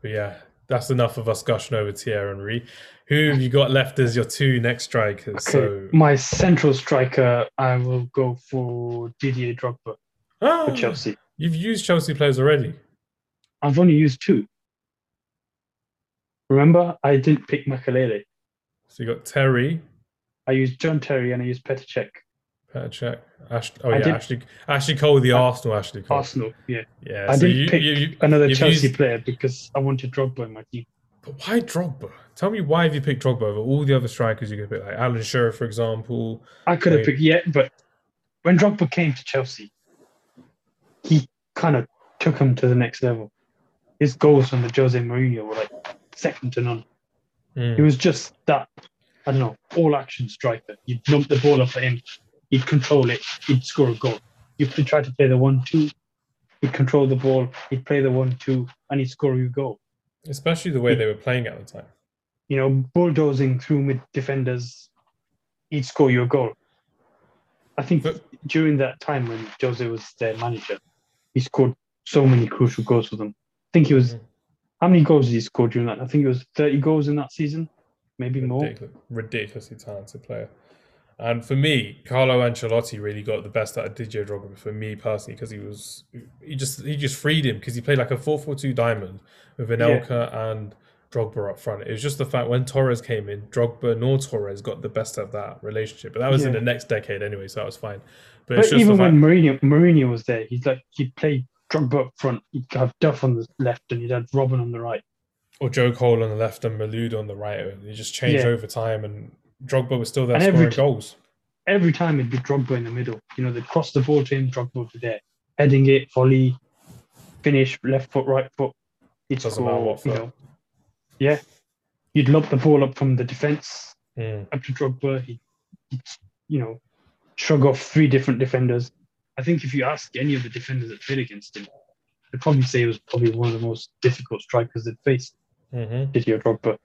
But yeah, that's enough of us gushing over Thierry Henry. Who have you got left as your two next strikers? Okay, So my central striker, I will go for Didier Drogba Ah, for Chelsea. You've used Chelsea players already. I've only used two. Remember, I didn't pick Makelele. So you got Terry, I used John Terry and I used Petr Cech. Cech, Ash, oh I yeah, did- Ashley, Ashley Cole, the I- Arsenal Ashley Cole. Arsenal, yeah. Yeah, I so didn't you, pick you, you, another Chelsea used- player because I wanted Drogba in my team. But why Drogba? Tell me why have you picked Drogba over all the other strikers you could pick, like Alan Shearer, for example. I could have picked yeah, but when Drogba came to Chelsea, he kind of took him to the next level. His goals from the Jose Mourinho were like second to none. Mm. He was just that, I don't know, all action striker. You'd lump the ball up at him, he'd control it, he'd score a goal. You could try to play the one two, he'd control the ball, he'd play the one two, and he'd score you a goal. Especially the way they were playing at the time. You know, bulldozing through mid defenders, he'd score you a goal. I think But- during that time when Jose was their manager, he scored so many crucial goals for them. I think he was Mhm. how many goals did he score during that? I think it was 30 goals in that season, maybe more. Ridiculously talented player. And for me, Carlo Ancelotti really got the best out of Didier Drogba. For me personally, because he was he just he just freed him because he played like a 4-4-2 diamond with Anelka and Drogba up front. It was just the fact when Torres came in, Drogba nor Torres got the best of that relationship. But that was in the next decade anyway, so that was fine. But, But it's just even fact, when Mourinho, Mourinho was there, he's like he'd play Drogba up front, he'd have Duff on the left, and he'd have Robben on the right. or Joe Cole on the left and Malouda on the right, and it just changed Yeah. over time. And Drogba was still there And every scoring t- goals. Every time it'd be Drogba in the middle. You know, they'd cross the ball to him, Drogba would be there, heading it, volley, finish, left foot, right foot. He'd Doesn't matter score. what You know, yeah, you'd lob the ball up from the defense Mm. up to Drogba. He'd, he'd, you know, shrug off three different defenders. I think if you ask any of the defenders that played against him, they'd probably say it was probably one of the most difficult strikers they'd faced, hmm Didier Drogba.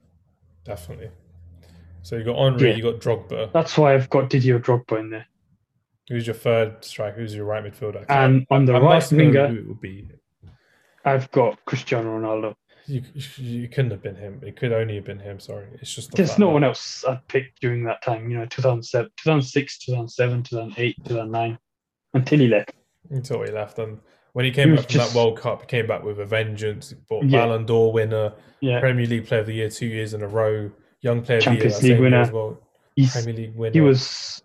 Definitely. So you got Henry, Yeah. you got Drogba. That's why I've got Didier Drogba in there. Who's your third striker? Who's your right midfielder? Um, and on the I right winger, who it would be. I've got Cristiano Ronaldo. You, you couldn't have been him. It could only have been him. Sorry, it's just the There's no one else I'd pick during that time, you know, 2007, 2006, 2007, 2008, 2009, until he left. until he left. And when he came He back from just- that World Cup, he came back with a vengeance. Bought Yeah. Ballon d'Or winner, Yeah, Premier League Player of the Year two years in a row, Young Player Champions of the Year that League winner. as well, Premier League winner. he was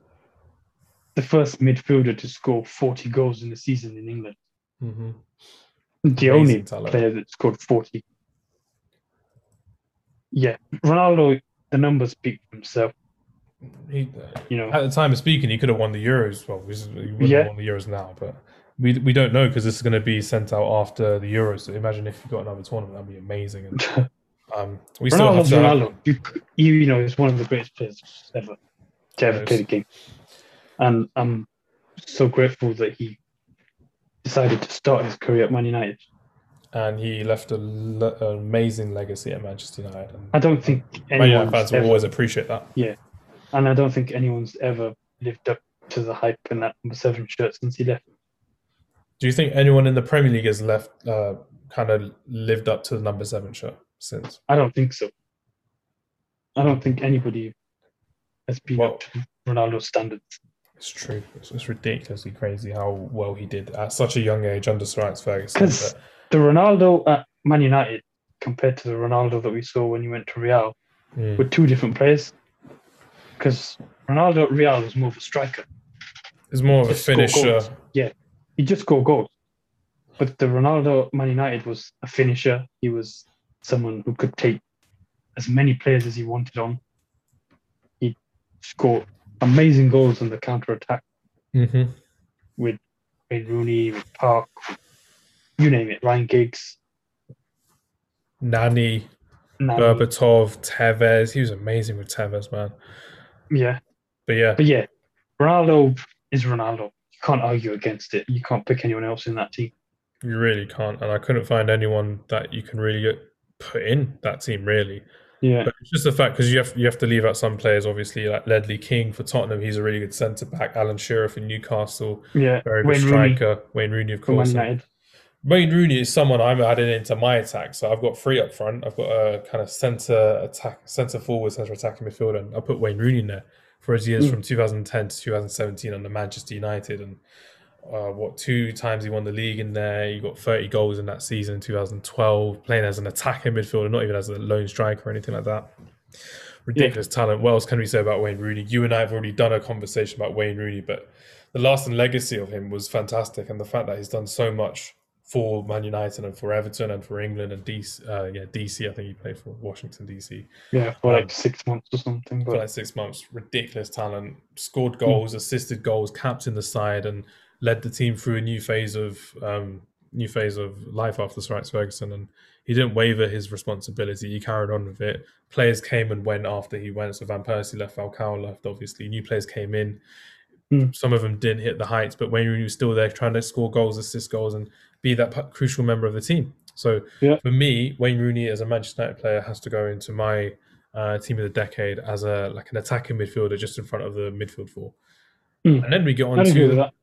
the first midfielder to score 40 goals in a season in England. hmm The Amazing only talent. player that scored 40. Yeah, Ronaldo, the numbers speak for himself. He, You know, at the time of speaking, he could have won the Euros. Well, he wouldn't Yeah. have won the Euros now, but we we don't know because this is going to be sent out after the Euros. So imagine if you got another tournament, that'd be amazing. And, um, we still have. Ronaldo. You, you, know, he's one of the greatest players ever to ever play the game. And I'm so grateful that he decided to start his career at Man United. and he left a le- an amazing legacy at Manchester United. And I don't think Man anyone's fans will ever, always appreciate that. Yeah, and I don't think anyone's ever lived up to the hype in that number seven shirt since he left. Do you think anyone in the Premier League has left, uh, kind of lived up to the number seven shirt since? I don't think so. I don't think anybody has been Well- up to Ronaldo's standards. It's true. It's, it's ridiculously crazy how well he did at such a young age under Sir Alex Ferguson. 'Cause- But, The Ronaldo at Man United compared to the Ronaldo that we saw when he went to Real mm, were two different players. Because Ronaldo at Real was more of a striker. it's more of a finisher. Yeah, He just scored goals. But the Ronaldo at Man United was a finisher. He was someone who could take as many players as he wanted on. He scored amazing goals on the counter attack hmm with Wayne Rooney, with Park, you name it, Ryan Giggs, Nani, Nani. Berbatov, Tevez. He was amazing with Tevez, man. Yeah, But yeah, But yeah, Ronaldo is Ronaldo. You can't argue against it. You can't pick anyone else in that team. you really can't. And I couldn't find anyone that you can really get put in that team really. Yeah, But it's just the fact because you have you have to leave out some players. Obviously, like Ledley King for Tottenham, he's a really good centre back. Alan Shearer for Newcastle, yeah. very good Wayne Rooney striker. Wayne Rooney, of course. Wayne Rooney is someone I'm adding into my attack. So I've got three up front. I've got a kind of centre attack, centre forward, centre attacking midfielder, and I put Wayne Rooney in there for his years Mm. from 2010 to 2017 under Manchester United, and uh, what two times he won the league in there. He got 30 goals in that season in 2012, playing as an attacking midfielder, not even as a lone striker or anything like that. Ridiculous talent. What else can we say about Wayne Rooney? You and I have already done a conversation about Wayne Rooney, but the lasting legacy of him was fantastic, and the fact that he's done so much for Man United and for Everton and for England and DC, uh, yeah, DC. I think he played for Washington DC Yeah, for Um, like six months or something. for like six months. Ridiculous talent. Scored goals, assisted goals, captained the side, and led the team through a new phase of um, new phase of life after Sir Alex Ferguson. And he didn't waver his responsibility. He carried on with it. Players came and went after he went. So Van Persie left, Falcao left. Obviously, new players came in. Hmm. Some of them didn't hit the heights, but Wayne Rooney was still there, trying to score goals, assist goals, and be that crucial member of the team. So Yeah. for me, Wayne Rooney as a Manchester United player has to go into my uh, team of the decade as a like an attacking midfielder just in front of the midfield four. Hmm. And then we get on I'd agree with to that.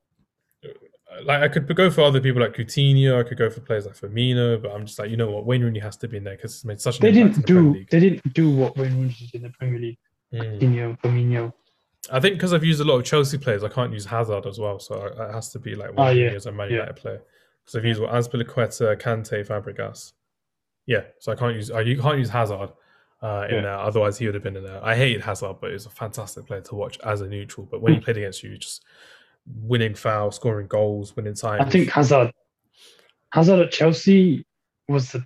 Like I could go for other people like Coutinho, I could go for players like Firmino, but I'm just like you know what, Wayne Rooney has to be in there because it's made such They in didn't the do. They didn't do what Wayne Rooney did in the Premier League. Mm. Coutinho, Firmino. I think because I've used a lot of Chelsea players, I can't use Hazard as well, so it has to be like Wayne yeah. Rooney as a Man Yeah. United player. Because I've used what Azpilicueta, Kante, Fabregas. Yeah, so I can't use uh, you can't use Hazard uh, in Yeah. there. Otherwise, he would have been in there. I hated Hazard, but he was a fantastic player to watch as a neutral. But when Hmm. he played against you, just winning fouls, scoring goals, winning time. I think Hazard. Hazard at Chelsea was the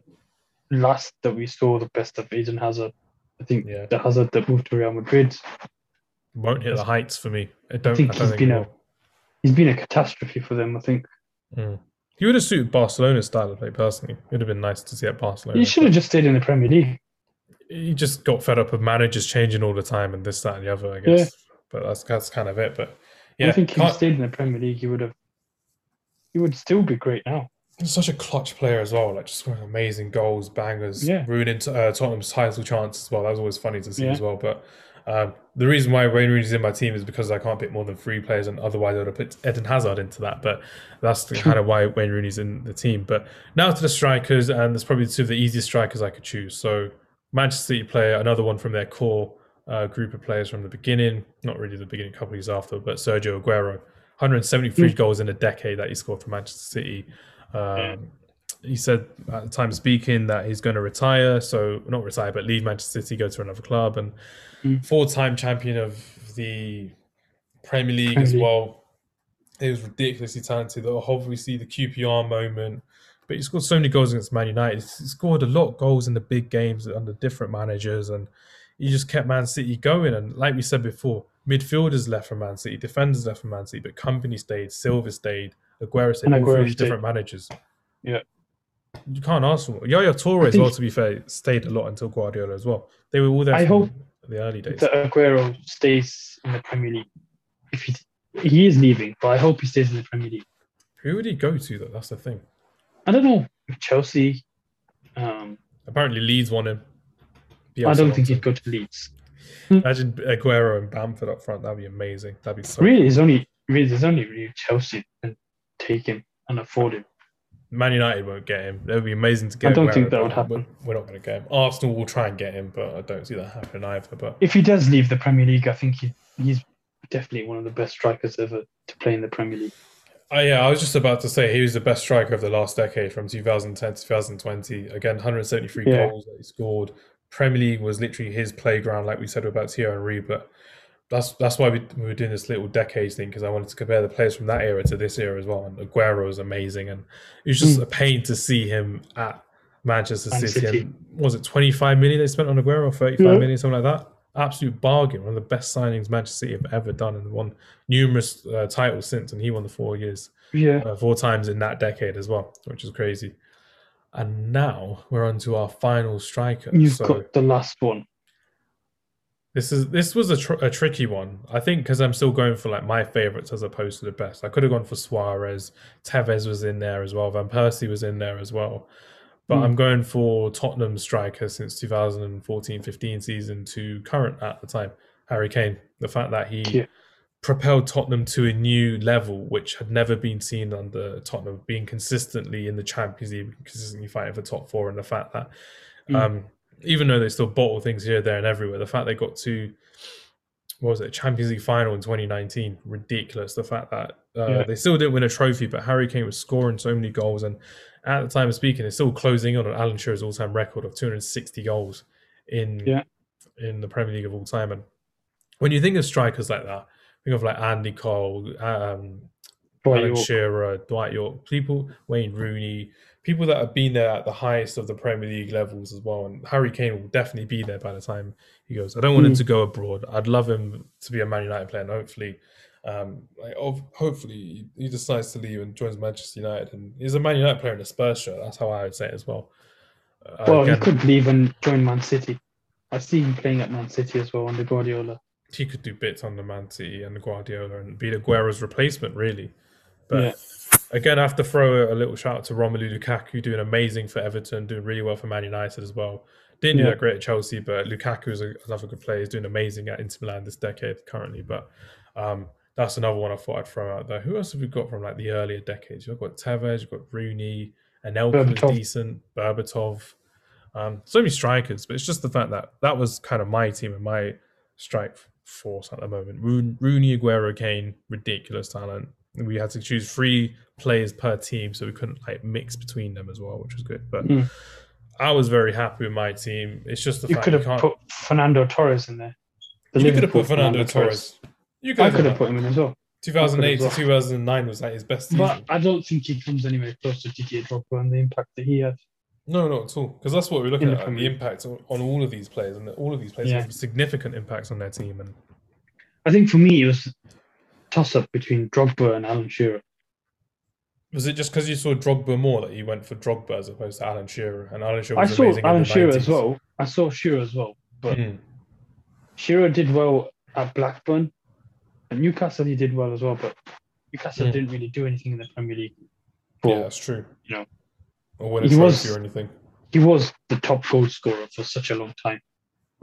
last that we saw the best of Eden Hazard. I think Yeah. the Hazard that moved to Real Madrid. won't hit the heights for me. I don't. I, think don't he's think been a- He's been a catastrophe for them. I think Mm. He would have suited Barcelona's style of play personally. It would have been nice to see at Barcelona. he should have just stayed in the Premier League. he just got fed up of managers changing all the time and this, that, and the other, I guess. But that's that's kind of it. But yeah, I think if he stayed in the Premier League, he would have. He would still be great now. he's such a clutch player as well. Like just scoring amazing goals, bangers, Yeah. ruining uh, Tottenham's title chance as well. That was always funny to see Yeah. as well. But um, the reason why Wayne Rooney's in my team is because I can't pick more than three players, and otherwise I would have put Eden Hazard into that. But that's the, kind of why Wayne Rooney's in the team. But now to the strikers, and there's probably two of the easiest strikers I could choose. So Manchester City player, another one from their core uh, group of players from the beginning, not really the beginning, a couple of years after, but Sergio Aguero, 173 Mm. goals in a decade that he scored for Manchester City. Um, Yeah. He said at the time speaking that he's going to retire, so not retire, but leave Manchester City, go to another club, and Mm. four-time champion of the Premier League Premier as well. He was ridiculously talented. Obviously, the QPR moment, but he scored so many goals against Man United. He scored a lot of goals in the big games under different managers, and he just kept Man City going. And like we said before, midfielders left from Man City, defenders left from Man City, but Kompany stayed, Silva stayed, Aguero stayed, And Aguero stayed. different managers. Yeah. You can't ask for more. Yaya Toure I as well, to be fair, stayed a lot until Guardiola as well. They were all there I hope the early days. that Aguero stays in the Premier League. If he he is leaving, but I hope he stays in the Premier League. Who would he go to, though? That's the thing. I don't know Chelsea. Um, Apparently, Leeds want him. I don't think he'd go to Leeds. Imagine Aguero and Bamford up front. That'd be amazing. That'd be so. Really, there's only really there's only really Chelsea can take him and afford him. Man United won't get him. It would be amazing to get. I don't Aguero, think that would happen. We're, not going to get him. Arsenal will try and get him, but I don't see that happening either. But If he does leave the Premier League, I think he, he's definitely one of the best strikers ever to play in the Premier League. Oh yeah, I was just about to say he was the best striker of the last decade from 2010 to 2020. Again, 173 Yeah. goals that he scored. Premier League was literally his playground, like we said about Thierry Henry. But that's that's why we, we were doing this little decades thing because I wanted to compare the players from that era to this era as well. And Aguero was amazing, and it was just Mm. a pain to see him at Manchester Man City. City. And was it 25 million they spent on Aguero, 35 Yeah. million, something like that? Absolute bargain. One of the best signings Manchester City have ever done, and won numerous uh, titles since. And he won the four years Yeah, uh, four times in that decade as well, which is crazy. And now we're on to our final striker. you've so got the last one. This is this was a, tr- a tricky one. I think because I'm still going for like my favorites as opposed to the best. I could have gone for Suarez. Tevez was in there as well. Van Persie was in there as well. But Mm. I'm going for Tottenham striker since 2014-15 season to current at the time, Harry Kane. The fact that he Yeah. Propelled Tottenham to a new level, which had never been seen under Tottenham, being consistently in the Champions League, consistently fighting for top four, and the fact that Mm. um, even though they still bottle things here, there, and everywhere, the fact they got to what was it, Champions League final in 2019, ridiculous. The fact that uh, Yeah. they still didn't win a trophy, but Harry Kane was scoring so many goals, and at the time of speaking, it's still closing in on Alan Shearer's all-time record of 260 goals in Yeah. in the Premier League of all time. And when you think of strikers like that, think of like Andy Cole, um, Dwight Alan Yorke. Shearer, Dwight Yorke, people, Wayne Rooney, people that have been there at the highest of the Premier League levels as well. And Harry Kane will definitely be there by the time he goes. I don't want him Mm. to go abroad. I'd love him to be a Man United player, and hopefully, um, like, hopefully he decides to leave and joins Manchester United. And he's a Man United player in a Spurs shirt. That's how I would say it as well. Uh, Well, again, he could leave and join Man City. I see him playing at Man City as well under Guardiola. He could do bits on the Man City and the Guardiola and be the Aguero's replacement, really. But Yeah. again, I have to throw a little shout out to Romelu Lukaku, doing amazing for Everton, doing really well for Man United as well. Didn't do that great at Chelsea, but Lukaku is a, another good player. He's doing amazing at Inter Milan this decade currently. But um, that's another one I thought I'd throw out there. Who else have we got from like the earlier decades? You've got Tevez, you've got Rooney, Anelka was Berbatov. decent, Berbatov. Um, so many strikers, but it's just the fact that that was kind of my team and my strike force at the moment. Roon- Rooney, Aguero, Kane, ridiculous talent. We had to choose three players per team, so we couldn't like mix between them as well, which was good. But Mm. I was very happy with my team. It's just the You fact could you have can't. put Fernando Torres in there. The you could have put Fernando Torres. You could I could have put him in as well. 2008 well. to 2009 was like his best season. But I don't think he comes anywhere close to Didier Drogba and the impact that he had. No, not at all. Because that's what we're looking at, the impact on, on all of these players, and all of these players Yeah. have significant impacts on their team. And I think for me, it was toss up between Drogba and Alan Shearer. was it just because you saw Drogba more that you went for Drogba as opposed to Alan Shearer? And Alan Shearer I saw amazing. Alan in the Shearer 90s. as well. I saw Shearer as well. But Mm. Shearer did well at Blackburn. And Newcastle, he did well as well. But Newcastle Mm. didn't really do anything in the Premier League. Yeah, that's true. you know, or win a he trophy was- or anything. He was the top goal scorer for such a long time,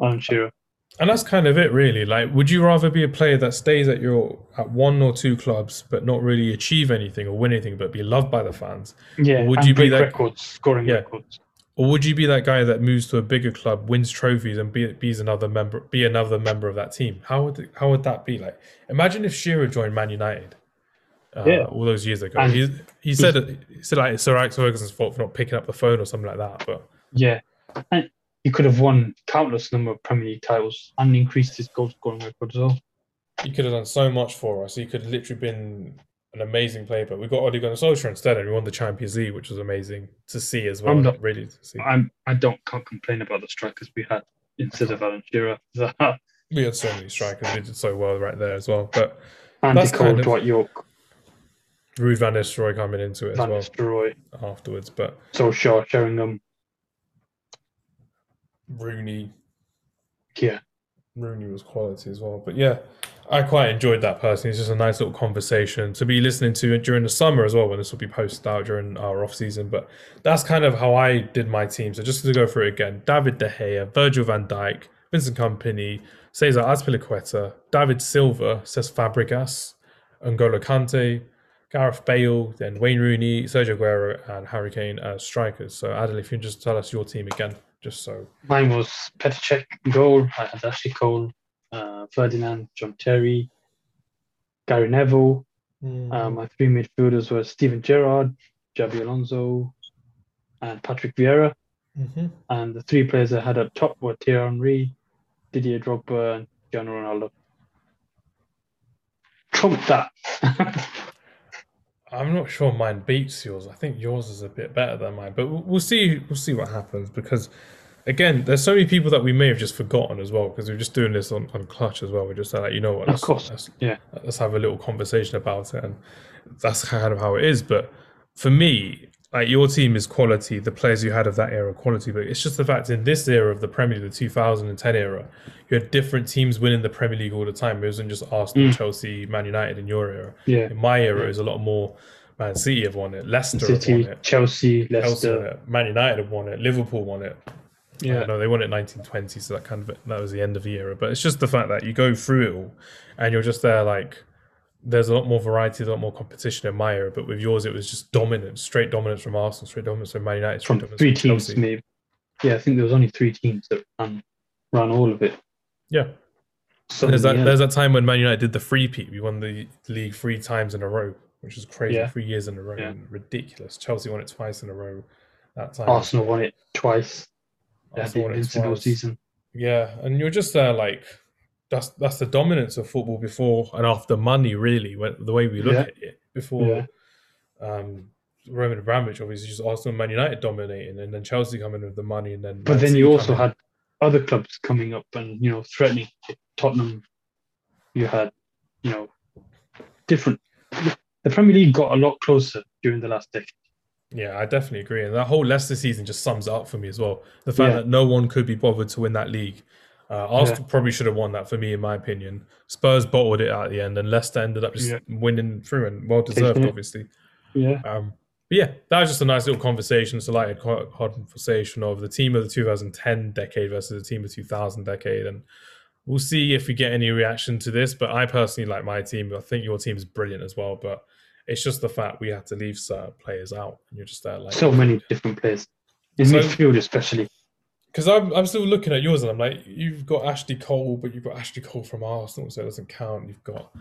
Alan Shearer. And that's kind of it, really. Like, would you rather be a player that stays at your at one or two clubs, but not really achieve anything or win anything, but be loved by the fans, Yeah, Would and you be that- records, scoring Yeah. records. or would you be that guy that moves to a bigger club, wins trophies, and be be's another member, be another member of that team? How would how would that be? Like, imagine if Shearer joined Man United. Uh, Yeah. all those years ago, And he, he said he said like it's Sir Alex Ferguson's fault for not picking up the phone or something like that. But Yeah, and he could have won countless number of Premier League titles and increased his goal scoring record as well. he could have done so much for us. He could have literally been an amazing player. But we got Ole Gunnar Solskjaer instead, and we won the Champions League, which was amazing to see as well. I'm not- really to see. I'm I don't can't complain about the strikers we had instead of Alan Shearer. We had so many strikers. We did so well right there as well. But Andy That's Cole, kind of- Dwight Yorke, Ruud van Nistelrooy coming into it as Van well Nistelrooy, afterwards. But Solskjaer, Sheringham. Rooney, Yeah, Rooney was quality as well. But yeah, I quite enjoyed that personally. It's just a nice little conversation to be listening to during the summer as well, when this will be posted out during our off season. But that's kind of how I did my team. So just to go through it again: David De Gea, Virgil van Dijk, Vincent Kompany, Cesar Azpilicueta, David Silva, Cesc Fabregas, N'Golo Kante, Gareth Bale, then Wayne Rooney, Sergio Aguero, and Harry Kane as strikers. So Adel, if you can just tell us your team again, just so mine was in goal. I had Ashley Cole, uh, Ferdinand, John Terry, Gary Neville. Uh, my three midfielders were Steven Gerrard, Xabi Alonso, and Patrick Vieira. Mhm. And the three players I had up top were Thierry Henry, Didier Drogba, and Cristiano Ronaldo. Trump that. I'm not sure mine beats yours. I think yours is a bit better than mine, but we'll we'll see. We'll see what happens because, again, there's so many people that we may have just forgotten as well because we're just doing this on, on clutch as well. We're just like, you know what? Of course, let's- yeah. Let's have a little conversation about it, and that's kind of how it is. But for me, like your team is quality. The players you had of that era quality, but it's just the fact in this era of the Premier League, the 2010 era, you had different teams winning the Premier League all the time. It wasn't just Arsenal, Mm. Chelsea, Man United in your era. Yeah. In my era, Yeah. it was a lot more. Man City have won it. Leicester have won City, it. Chelsea, Chelsea Leicester. it. Man United have won it. Liverpool won it. Yeah. no, they won it 1920, so that kind of that was the end of the era. But it's just the fact that you go through it all, and you're just there like. There's a lot more variety, a lot more competition in my era, but with yours, it was just dominance, straight dominance from Arsenal, straight dominance from Man United, straight From dominance three from teams, maybe. Yeah, I think there was only three teams that ran, ran all of it. Yeah, So there's that. yeah, There's that time when Man United did the free peat. We won the league three times in a row, which was crazy. Yeah. Three years in a row, Yeah. and ridiculous. Chelsea won it twice in a row. That time, Arsenal won it twice. They had the Arsenal won it twice. season. Yeah, and you're just there like that's that's the dominance of football before and after money, really. When, the way we look Yeah. at it before, um, Roman Abramovich obviously just Arsenal, and Man United dominating, and then Chelsea coming with the money, and then But Man then City you also had other clubs coming up and you know threatening Tottenham. You had, you know, different. The Premier League got a lot closer during the last decade. Yeah, I definitely agree, and that whole Leicester season just sums it up for me as well. The fact Yeah. that no one could be bothered to win that league. Uh, Arsenal probably should have won that for me, in my opinion. Spurs bottled it at the end, and Leicester ended up just Yeah. winning through and well deserved, obviously. Yeah, Um, but yeah, that was just a nice little conversation. It's a light co- conversation of the team of the 2010 decade versus the team of 2000 decade, and we'll see if we get any reaction to this. But I personally like my team. I think your team is brilliant as well. But it's just the fact we had to leave certain players out, and you're just there like so many different players in So- midfield, especially. Because I'm, I'm still looking at yours and I'm like, you've got Ashley Cole, but you've got Ashley Cole from Arsenal, so it doesn't count. You've got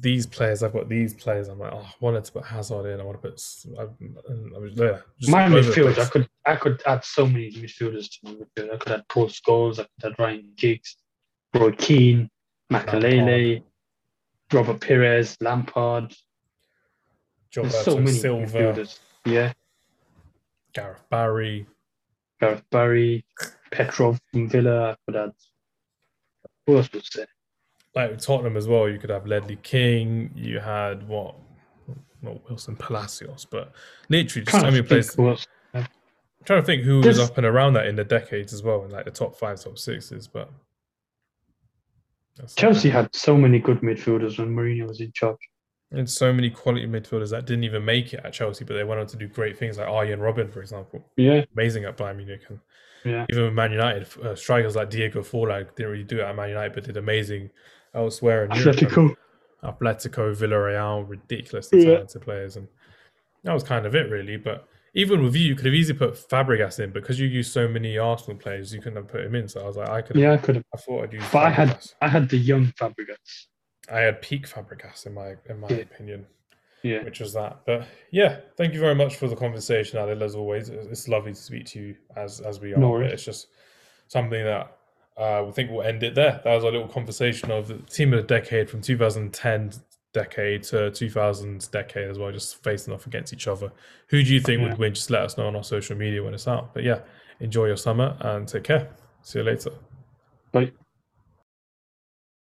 these players, I've got these players. I'm like, oh, I wanted to put Hazard in, I want to put. I, I was there. just My all over the midfield, I could I could add so many midfielders to my midfield. I could add Paul Scholes, I could add Ryan Giggs, Roy Keane, Makelele, Robert Pires, Lampard. There's Gilberto so many Silva, midfielders. Yeah, Gareth Barry. Gareth Barry, Petrov from Villa. I could add. Who else was there? Like with Tottenham as well, you could have Ledley King. You had what? Not Wilson Palacios, but literally just so many players. I'm trying to think who was up and around that in the decades as well, in like the top five, top sixes. But Chelsea had so many good midfielders when Mourinho was in charge. And so many quality midfielders that didn't even make it at Chelsea, but they went on to do great things, like Arjen Robben, for example, Yeah, amazing at Bayern Munich, and yeah. even with Man United, uh, strikers like Diego Forlan didn't really do it at Man United, but did amazing elsewhere in Europe. Atletico. Atletico, Villarreal, ridiculously Yeah. talented players, and that was kind of it, really. But even with you, you could have easily put Fabregas in because you used so many Arsenal players, you couldn't have put him in. So I was like, I could. Yeah, I could have. I thought I'd use. But I had I had the young Fabregas. I had peak Fabregas in my in my Yeah. opinion, Yeah. which was that. But yeah, thank you very much for the conversation, Adil. As always, It's- lovely to speak to you as as we are. No it's just something that uh, we think we'll end it there. That was a little conversation of the team of the decade from 2010 decade to 2000s decade as well, just facing off against each other. Who do you think Yeah. would win? Just let us know on our social media when it's out. But yeah, enjoy your summer and take care. See you later. Bye.